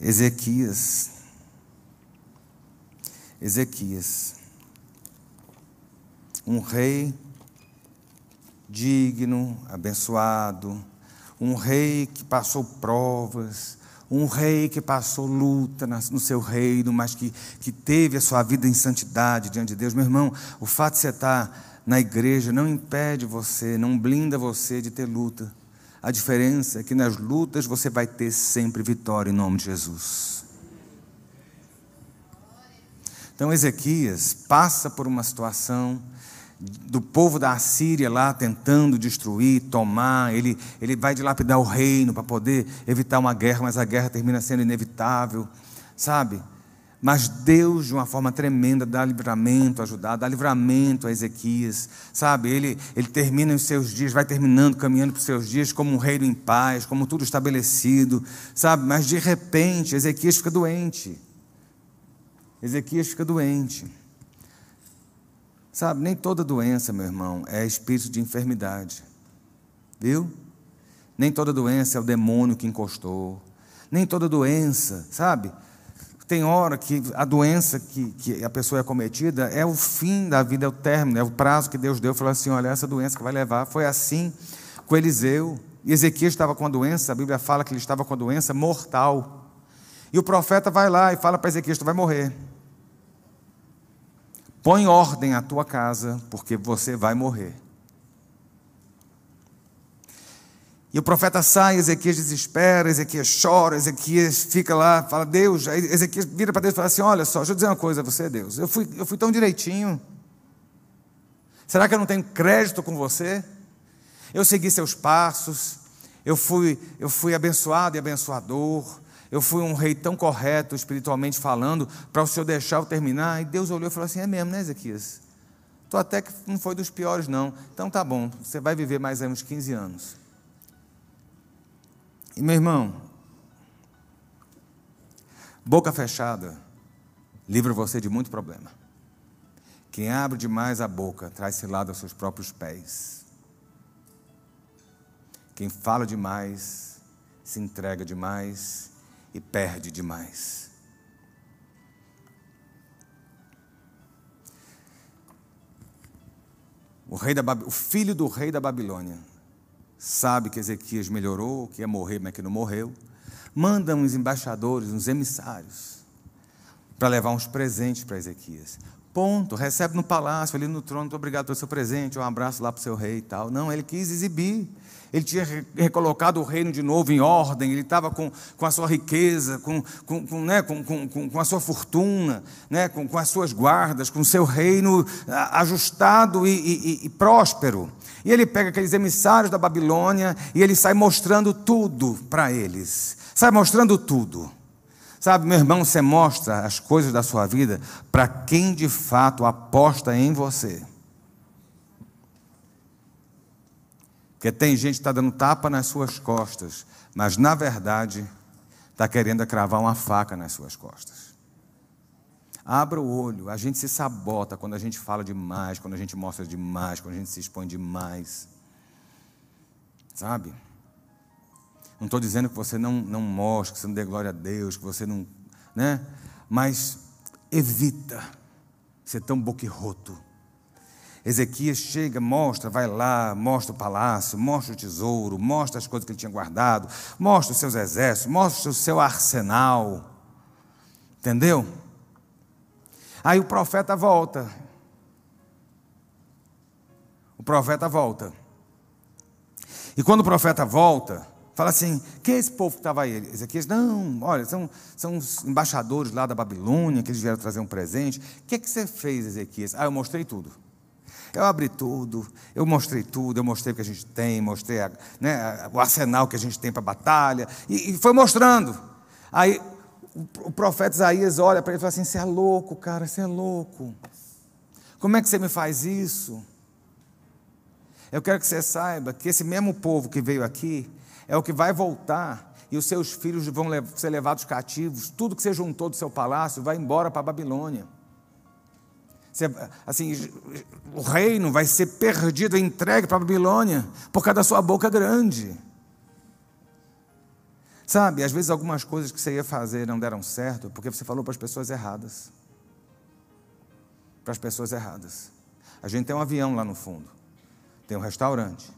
Ezequias. Ezequias. Um rei digno, abençoado, um rei que passou provas, um rei que passou luta no seu reino, mas que, que teve a sua vida em santidade diante de Deus. Meu irmão, o fato de você estar na igreja não impede você, não blinda você de ter luta. A diferença é que nas lutas você vai ter sempre vitória em nome de Jesus. Então Ezequias passa por uma situação do povo da Assíria lá tentando destruir, tomar, ele, ele vai dilapidar o reino para poder evitar uma guerra, mas a guerra termina sendo inevitável, sabe? Mas Deus, de uma forma tremenda, dá livramento, ajudar, dá livramento a Ezequias, sabe? Ele, ele termina os seus dias, vai terminando, caminhando para os seus dias como um reino em paz, como tudo estabelecido, sabe? Mas de repente, Ezequias fica doente. Ezequias fica doente. Sabe, nem toda doença, meu irmão, é espírito de enfermidade. Viu? Nem toda doença é o demônio que encostou. Nem toda doença, sabe? Tem hora que a doença que, que a pessoa é cometida é o fim da vida, é o término, é o prazo que Deus deu. Falou assim: olha, essa doença que vai levar. Foi assim com Eliseu. E Ezequias estava com a doença, a Bíblia fala que ele estava com a doença mortal. E o profeta vai lá e fala para Ezequias: tu vai morrer. Põe ordem à tua casa, porque você vai morrer. E o profeta sai, Ezequias desespera, Ezequias chora, Ezequias fica lá, fala, Deus, aí Ezequias vira para Deus e fala assim: Olha só, deixa eu dizer uma coisa a você, Deus. Eu fui, eu fui tão direitinho. Será que eu não tenho crédito com você? Eu segui seus passos, eu fui, eu fui abençoado e abençoador, eu fui um rei tão correto, espiritualmente falando, para o senhor deixar eu terminar. E Deus olhou e falou assim: é mesmo, né, Ezequias? Tu até que não foi dos piores, não. Então tá bom, você vai viver mais aí uns 15 anos. E meu irmão, boca fechada livra você de muito problema. Quem abre demais a boca traz lado aos seus próprios pés. Quem fala demais, se entrega demais e perde demais. O, rei da, o filho do rei da Babilônia sabe que Ezequias melhorou, que ia morrer, mas que não morreu. Manda uns embaixadores, uns emissários, para levar uns presentes para Ezequias. Ponto. Recebe no palácio, ali no trono, muito obrigado pelo seu presente, um abraço lá para o seu rei e tal. Não, ele quis exibir. Ele tinha recolocado o reino de novo em ordem, ele estava com, com a sua riqueza, com, com, com, né, com, com, com a sua fortuna, né, com, com as suas guardas, com o seu reino ajustado e, e, e próspero. E ele pega aqueles emissários da Babilônia e ele sai mostrando tudo para eles. Sai mostrando tudo. Sabe, meu irmão, você mostra as coisas da sua vida para quem de fato aposta em você. Porque tem gente que está dando tapa nas suas costas, mas na verdade está querendo cravar uma faca nas suas costas. Abra o olho, a gente se sabota quando a gente fala demais, quando a gente mostra demais, quando a gente se expõe demais. Sabe? Não estou dizendo que você não, não mostre, que você não dê glória a Deus, que você não. Né? Mas evita ser tão boquirroto. Ezequias chega, mostra, vai lá, mostra o palácio, mostra o tesouro, mostra as coisas que ele tinha guardado, mostra os seus exércitos, mostra o seu arsenal. Entendeu? Aí o profeta volta. O profeta volta. E quando o profeta volta, Fala assim, quem é esse povo que estava aí? Ezequias, não, olha, são, são os embaixadores lá da Babilônia, que eles vieram trazer um presente. O que é que você fez, Ezequias? Ah, eu mostrei tudo. Eu abri tudo, eu mostrei tudo, eu mostrei o que a gente tem, mostrei a, né, o arsenal que a gente tem para batalha, e, e, foi mostrando. Aí o profeta Isaías olha para ele e fala assim: Você é louco, cara, você é louco. Como é que você me faz isso? Eu quero que você saiba que esse mesmo povo que veio aqui, é o que vai voltar e os seus filhos vão ser levados cativos. Tudo que você juntou do seu palácio vai embora para a Babilônia. Assim, o reino vai ser perdido, entregue para a Babilônia por causa da sua boca grande. Sabe, às vezes algumas coisas que você ia fazer não deram certo porque você falou para as pessoas erradas. Para as pessoas erradas. A gente tem um avião lá no fundo, tem um restaurante,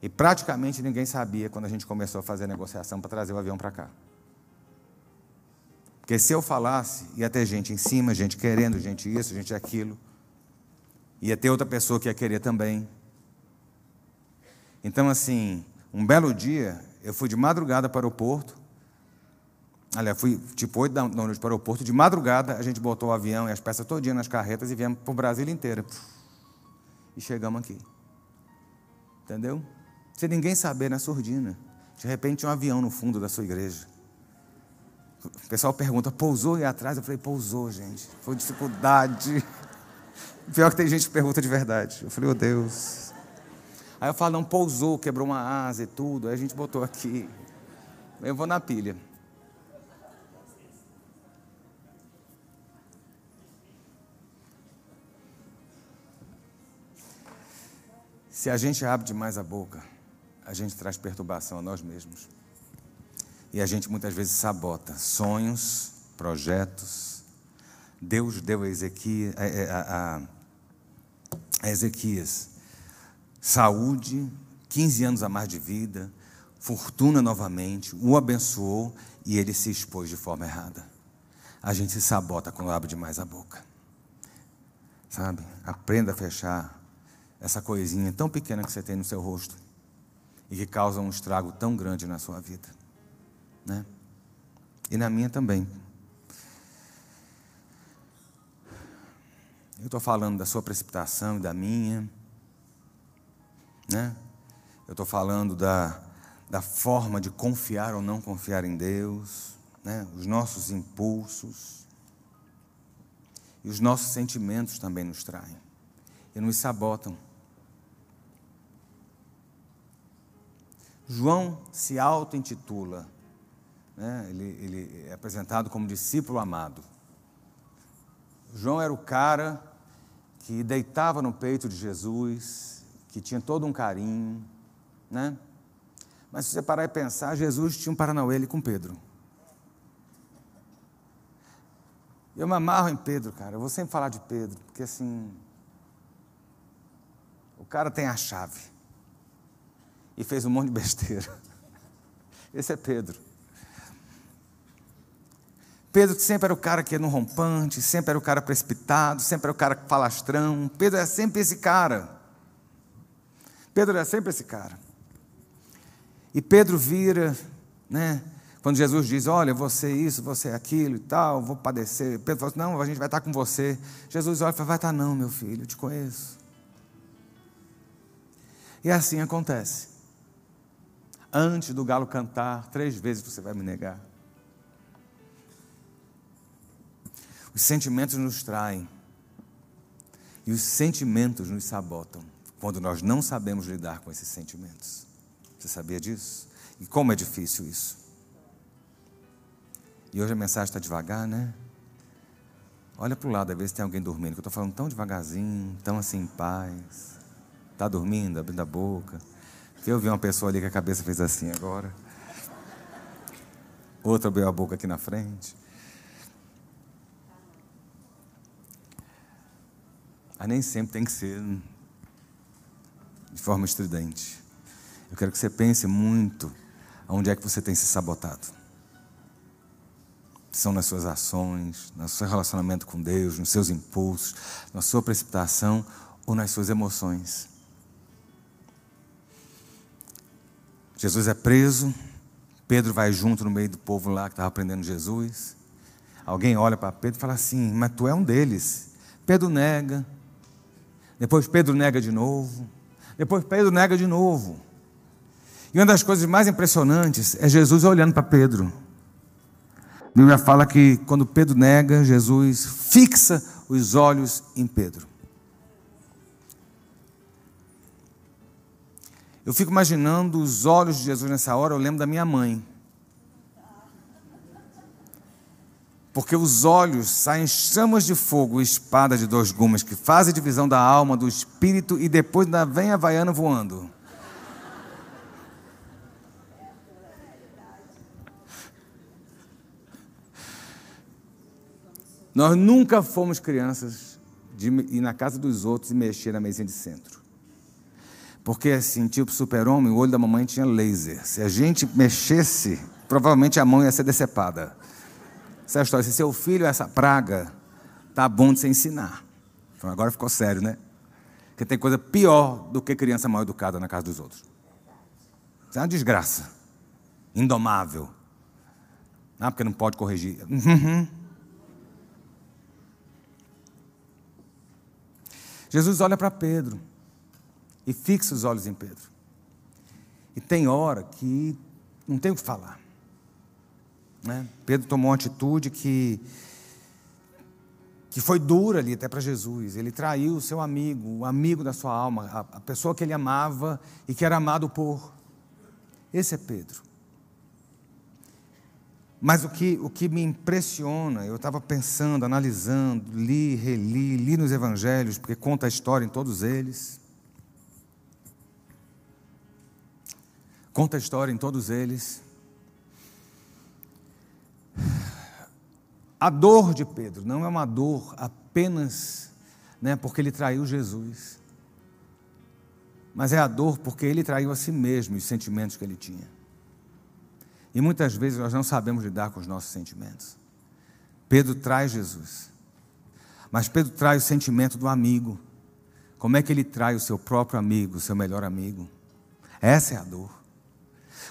e praticamente ninguém sabia quando a gente começou a fazer a negociação para trazer o avião para cá. Porque se eu falasse, ia ter gente em cima, gente querendo, gente isso, gente aquilo. Ia ter outra pessoa que ia querer também. Então, assim, um belo dia, eu fui de madrugada para o aeroporto. Aliás, fui tipo 8 da noite para o aeroporto. De madrugada, a gente botou o avião e as peças todinhas nas carretas e viemos para o Brasil inteiro. E chegamos aqui. Entendeu? sem ninguém saber na surdina. De repente, um avião no fundo da sua igreja. O pessoal pergunta, pousou aí atrás? Eu falei, pousou, gente. Foi dificuldade. Pior que tem gente que pergunta de verdade. Eu falei, oh Deus. Aí eu falo, não, pousou, quebrou uma asa e tudo. Aí a gente botou aqui. Eu vou na pilha. Se a gente abre demais a boca, a gente traz perturbação a nós mesmos. E a gente muitas vezes sabota sonhos, projetos. Deus deu a Ezequias, a, a, a Ezequias saúde, 15 anos a mais de vida, fortuna novamente, o abençoou e ele se expôs de forma errada. A gente se sabota quando abre demais a boca. Sabe? Aprenda a fechar essa coisinha tão pequena que você tem no seu rosto e que causam um estrago tão grande na sua vida, né? E na minha também. Eu estou falando da sua precipitação e da minha, né? Eu estou falando da, da forma de confiar ou não confiar em Deus, né? Os nossos impulsos e os nossos sentimentos também nos traem e nos sabotam. João se auto-intitula, né? ele, ele é apresentado como discípulo amado. João era o cara que deitava no peito de Jesus, que tinha todo um carinho, Né? Mas se você parar e pensar, Jesus tinha um Paranauê ali com Pedro. Eu me amarro em Pedro, cara. Eu vou sempre falar de Pedro, porque assim. O cara tem a chave. E fez um monte de besteira. Esse é Pedro. Pedro sempre era o cara que ia no rompante, sempre era o cara precipitado, sempre era o cara falastrão. Pedro é sempre esse cara. Pedro é sempre esse cara. E Pedro vira, né? Quando Jesus diz: Olha, você isso, você aquilo e tal, vou padecer. Pedro fala: assim, Não, a gente vai estar com você. Jesus olha e fala: Vai estar, não, meu filho, eu te conheço. E assim acontece. Antes do galo cantar, três vezes você vai me negar. Os sentimentos nos traem. E os sentimentos nos sabotam quando nós não sabemos lidar com esses sentimentos. Você sabia disso? E como é difícil isso? E hoje a mensagem está devagar, né? Olha para o lado, às vezes tem alguém dormindo, que eu estou falando tão devagarzinho, tão assim em paz. Está dormindo, abrindo a boca. Eu vi uma pessoa ali que a cabeça fez assim agora. Outra abriu a boca aqui na frente. Mas nem sempre tem que ser de forma estridente. Eu quero que você pense muito onde é que você tem se sabotado. São nas suas ações, no seu relacionamento com Deus, nos seus impulsos, na sua precipitação ou nas suas emoções. Jesus é preso, Pedro vai junto no meio do povo lá que estava aprendendo Jesus. Alguém olha para Pedro e fala assim: Mas tu é um deles. Pedro nega, depois Pedro nega de novo. Depois Pedro nega de novo. E uma das coisas mais impressionantes é Jesus olhando para Pedro. A Bíblia fala que quando Pedro nega, Jesus fixa os olhos em Pedro. Eu fico imaginando os olhos de Jesus nessa hora, eu lembro da minha mãe. Porque os olhos saem chamas de fogo e espada de dois gumes que fazem divisão da alma, do espírito e depois ainda vem a vaiana voando. Nós nunca fomos crianças de ir na casa dos outros e mexer na mesinha de centro. Porque assim, tipo super-homem, o olho da mamãe tinha laser. Se a gente mexesse, provavelmente a mão ia ser decepada. Essa história, se seu filho é essa praga, tá bom de você ensinar. Então agora ficou sério, né? Porque tem coisa pior do que criança mal educada na casa dos outros. Isso é uma desgraça. Indomável. Ah, porque não pode corrigir. Uhum. Jesus olha para Pedro e fixa os olhos em Pedro. E tem hora que não tem o que falar. Né? Pedro tomou uma atitude que, que foi dura ali até para Jesus. Ele traiu o seu amigo, o amigo da sua alma, a, a pessoa que ele amava e que era amado por. Esse é Pedro. Mas o que, o que me impressiona, eu estava pensando, analisando, li, reli, li nos evangelhos, porque conta a história em todos eles. Conta a história em todos eles. A dor de Pedro não é uma dor apenas né, porque ele traiu Jesus, mas é a dor porque ele traiu a si mesmo os sentimentos que ele tinha. E muitas vezes nós não sabemos lidar com os nossos sentimentos. Pedro traz Jesus, mas Pedro traz o sentimento do amigo. Como é que ele trai o seu próprio amigo, o seu melhor amigo? Essa é a dor.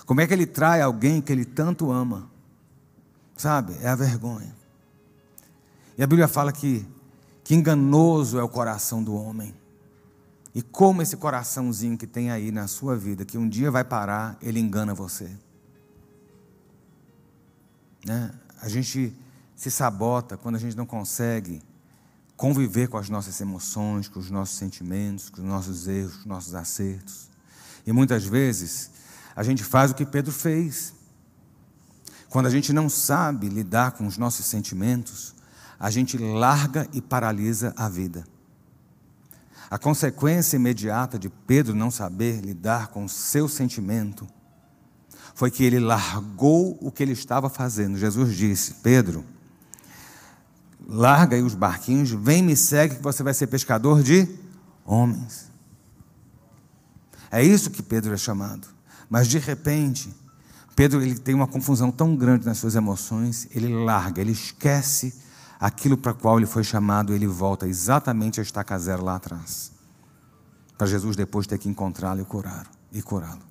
Como é que ele trai alguém que ele tanto ama? Sabe? É a vergonha. E a Bíblia fala que, que enganoso é o coração do homem. E como esse coraçãozinho que tem aí na sua vida, que um dia vai parar, ele engana você. Né? A gente se sabota quando a gente não consegue conviver com as nossas emoções, com os nossos sentimentos, com os nossos erros, com os nossos acertos. E muitas vezes a gente faz o que Pedro fez. Quando a gente não sabe lidar com os nossos sentimentos, a gente larga e paralisa a vida. A consequência imediata de Pedro não saber lidar com o seu sentimento foi que ele largou o que ele estava fazendo. Jesus disse: Pedro, larga aí os barquinhos, vem me segue que você vai ser pescador de homens. É isso que Pedro é chamado. Mas de repente, Pedro ele tem uma confusão tão grande nas suas emoções, ele larga, ele esquece aquilo para qual ele foi chamado, ele volta exatamente a estaca zero lá atrás. Para Jesus depois ter que encontrá-lo e curá-lo. E curá-lo.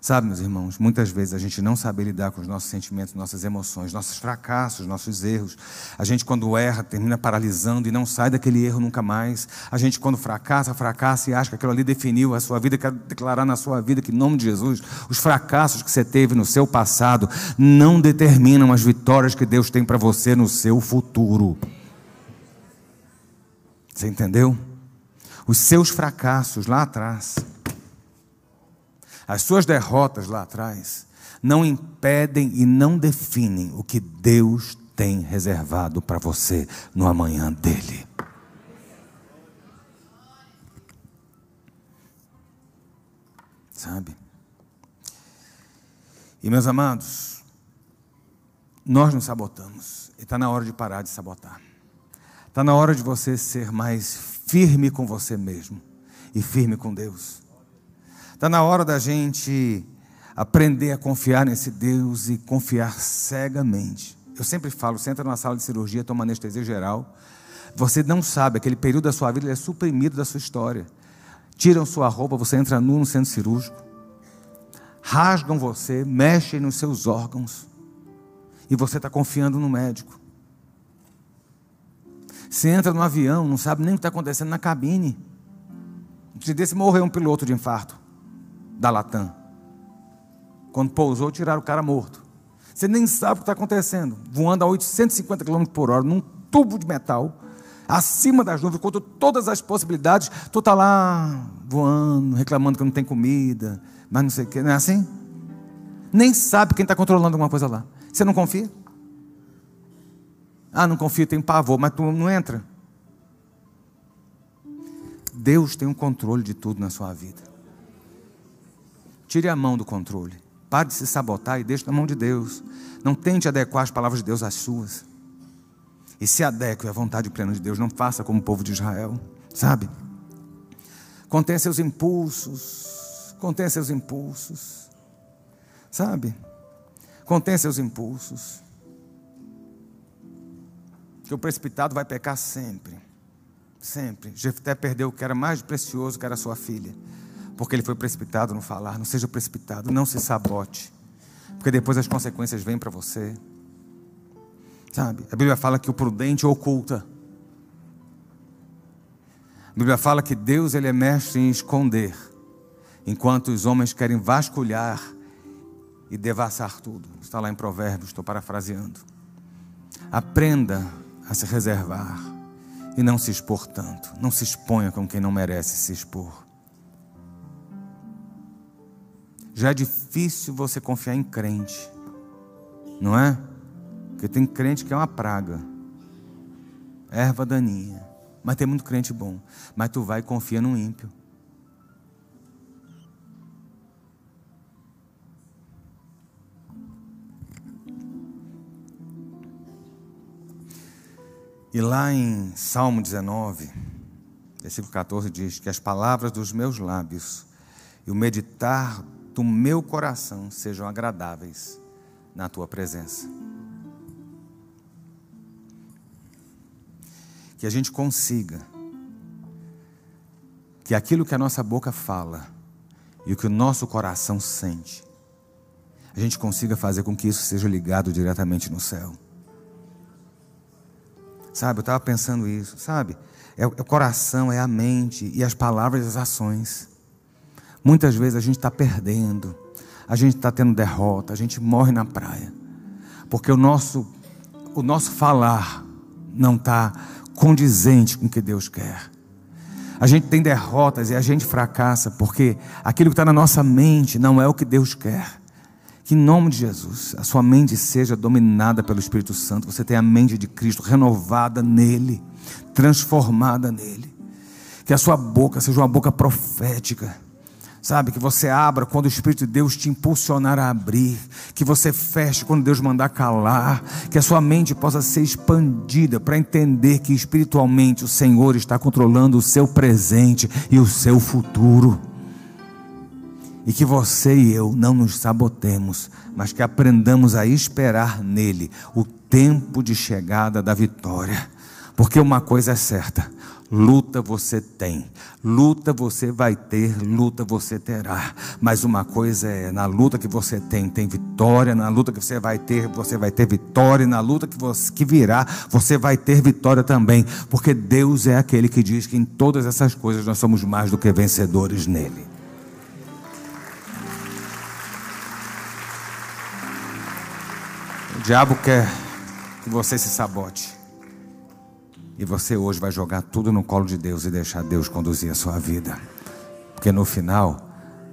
Sabe, meus irmãos, muitas vezes a gente não sabe lidar com os nossos sentimentos, nossas emoções, nossos fracassos, nossos erros. A gente, quando erra, termina paralisando e não sai daquele erro nunca mais. A gente, quando fracassa, fracassa e acha que aquilo ali definiu a sua vida. Quero declarar na sua vida que, em nome de Jesus, os fracassos que você teve no seu passado não determinam as vitórias que Deus tem para você no seu futuro. Você entendeu? Os seus fracassos lá atrás as suas derrotas lá atrás não impedem e não definem o que Deus tem reservado para você no amanhã dele. Sabe? E meus amados, nós nos sabotamos e está na hora de parar de sabotar. Está na hora de você ser mais firme com você mesmo e firme com Deus. Está na hora da gente aprender a confiar nesse Deus e confiar cegamente. Eu sempre falo, você entra numa sala de cirurgia, toma anestesia geral, você não sabe, aquele período da sua vida é suprimido da sua história. Tiram sua roupa, você entra nu no centro cirúrgico, rasgam você, mexem nos seus órgãos, e você está confiando no médico. Você entra no avião, não sabe nem o que está acontecendo na cabine. Se desse morreu um piloto de infarto da Latam. Quando pousou, tiraram o cara morto. Você nem sabe o que está acontecendo. Voando a 850 km por hora, num tubo de metal, acima das nuvens, com todas as possibilidades, tu está lá voando, reclamando que não tem comida, mas não sei o quê. Não é assim? Nem sabe quem está controlando alguma coisa lá. Você não confia? Ah, não confia, tem pavor, mas tu não entra. Deus tem o um controle de tudo na sua vida. Tire a mão do controle. Pare de se sabotar e deixe na mão de Deus. Não tente adequar as palavras de Deus às suas. E se adeque à vontade plena de Deus. Não faça como o povo de Israel. Sabe? Contenha seus impulsos. Contenha seus impulsos. Sabe? Contenha seus impulsos. Que o precipitado vai pecar sempre. Sempre. Jefté perdeu o que era mais precioso, que era sua filha porque ele foi precipitado no falar. Não seja precipitado, não se sabote, porque depois as consequências vêm para você. Sabe? A Bíblia fala que o prudente oculta. A Bíblia fala que Deus ele é mestre em esconder, enquanto os homens querem vasculhar e devassar tudo. Está lá em Provérbios, estou parafraseando. Aprenda a se reservar e não se expor tanto. Não se exponha com quem não merece se expor. Já é difícil você confiar em crente, não é? Porque tem crente que é uma praga, erva daninha. Mas tem muito crente bom. Mas tu vai e confia no ímpio. E lá em Salmo 19, versículo 14 diz que as palavras dos meus lábios e o meditar do meu coração sejam agradáveis na tua presença. Que a gente consiga, que aquilo que a nossa boca fala e o que o nosso coração sente, a gente consiga fazer com que isso seja ligado diretamente no céu. Sabe, eu estava pensando isso, sabe? É, é o coração, é a mente e as palavras e as ações. Muitas vezes a gente está perdendo, a gente está tendo derrota, a gente morre na praia, porque o nosso, o nosso falar não está condizente com o que Deus quer. A gente tem derrotas e a gente fracassa porque aquilo que está na nossa mente não é o que Deus quer. Que em nome de Jesus, a sua mente seja dominada pelo Espírito Santo. Você tem a mente de Cristo renovada nele, transformada nele Que a sua boca seja uma boca profética. Sabe, que você abra quando o Espírito de Deus te impulsionar a abrir, que você feche quando Deus mandar calar, que a sua mente possa ser expandida para entender que espiritualmente o Senhor está controlando o seu presente e o seu futuro. E que você e eu não nos sabotemos, mas que aprendamos a esperar nele o tempo de chegada da vitória. Porque uma coisa é certa: luta você tem, luta você vai ter, luta você terá. Mas uma coisa é: na luta que você tem, tem vitória, na luta que você vai ter, você vai ter vitória, e na luta que, você, que virá, você vai ter vitória também. Porque Deus é aquele que diz que em todas essas coisas nós somos mais do que vencedores nele. O diabo quer que você se sabote. E você hoje vai jogar tudo no colo de Deus e deixar Deus conduzir a sua vida. Porque no final,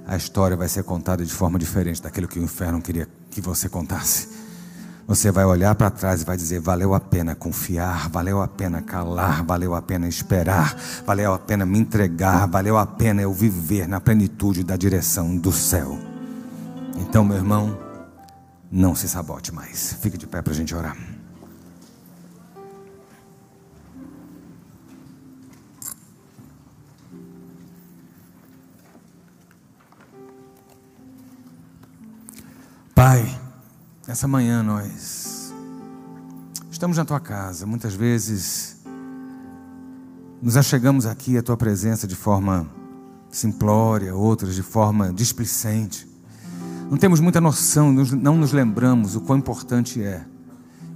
a história vai ser contada de forma diferente daquilo que o inferno queria que você contasse. Você vai olhar para trás e vai dizer: valeu a pena confiar, valeu a pena calar, valeu a pena esperar, valeu a pena me entregar, valeu a pena eu viver na plenitude da direção do céu. Então, meu irmão, não se sabote mais. Fique de pé para a gente orar. Pai, essa manhã nós estamos na tua casa. Muitas vezes nos achegamos aqui à tua presença de forma simplória, outras de forma displicente. Não temos muita noção, não nos lembramos o quão importante é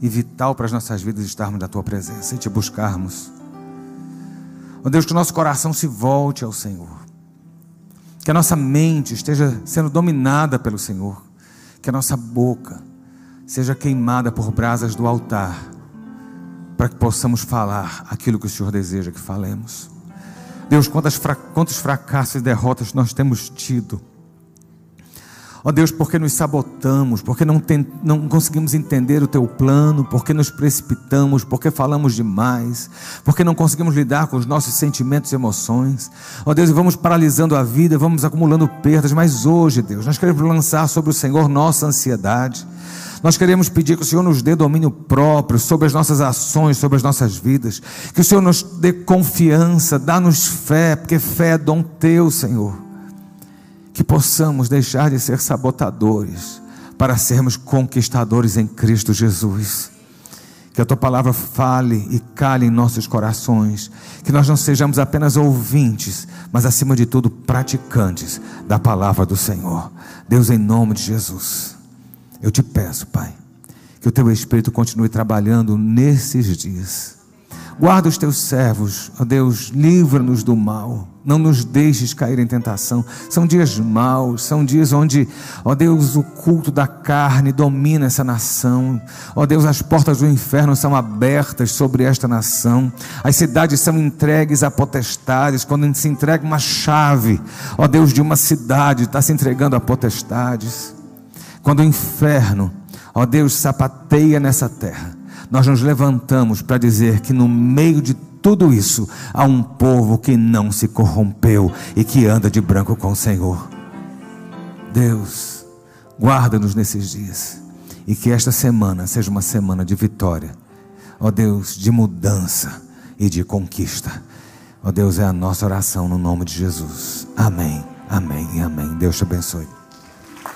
e vital para as nossas vidas estarmos na tua presença e te buscarmos. Ó oh Deus, que o nosso coração se volte ao Senhor, que a nossa mente esteja sendo dominada pelo Senhor, que a nossa boca seja queimada por brasas do altar, para que possamos falar aquilo que o Senhor deseja que falemos. Deus, quantos fracassos e derrotas nós temos tido Ó oh Deus, porque nos sabotamos, porque não, tem, não conseguimos entender o teu plano, porque nos precipitamos, porque falamos demais, porque não conseguimos lidar com os nossos sentimentos e emoções. Ó oh Deus, e vamos paralisando a vida, vamos acumulando perdas, mas hoje, Deus, nós queremos lançar sobre o Senhor nossa ansiedade. Nós queremos pedir que o Senhor nos dê domínio próprio sobre as nossas ações, sobre as nossas vidas. Que o Senhor nos dê confiança, dá-nos fé, porque fé é dom teu, Senhor que possamos deixar de ser sabotadores para sermos conquistadores em Cristo Jesus. Que a tua palavra fale e cale em nossos corações, que nós não sejamos apenas ouvintes, mas acima de tudo praticantes da palavra do Senhor. Deus, em nome de Jesus, eu te peço, Pai, que o teu Espírito continue trabalhando nesses dias Guarda os teus servos, ó Deus, livra-nos do mal. Não nos deixes cair em tentação. São dias maus, são dias onde, ó Deus, o culto da carne domina essa nação. Ó Deus, as portas do inferno são abertas sobre esta nação. As cidades são entregues a potestades. Quando se entrega uma chave, ó Deus, de uma cidade, está se entregando a potestades. Quando o inferno, ó Deus, sapateia nessa terra nós nos levantamos para dizer que no meio de tudo isso há um povo que não se corrompeu e que anda de branco com o Senhor. Deus, guarda-nos nesses dias e que esta semana seja uma semana de vitória. Ó Deus, de mudança e de conquista. Ó Deus, é a nossa oração no nome de Jesus. Amém, amém e amém. Deus te abençoe.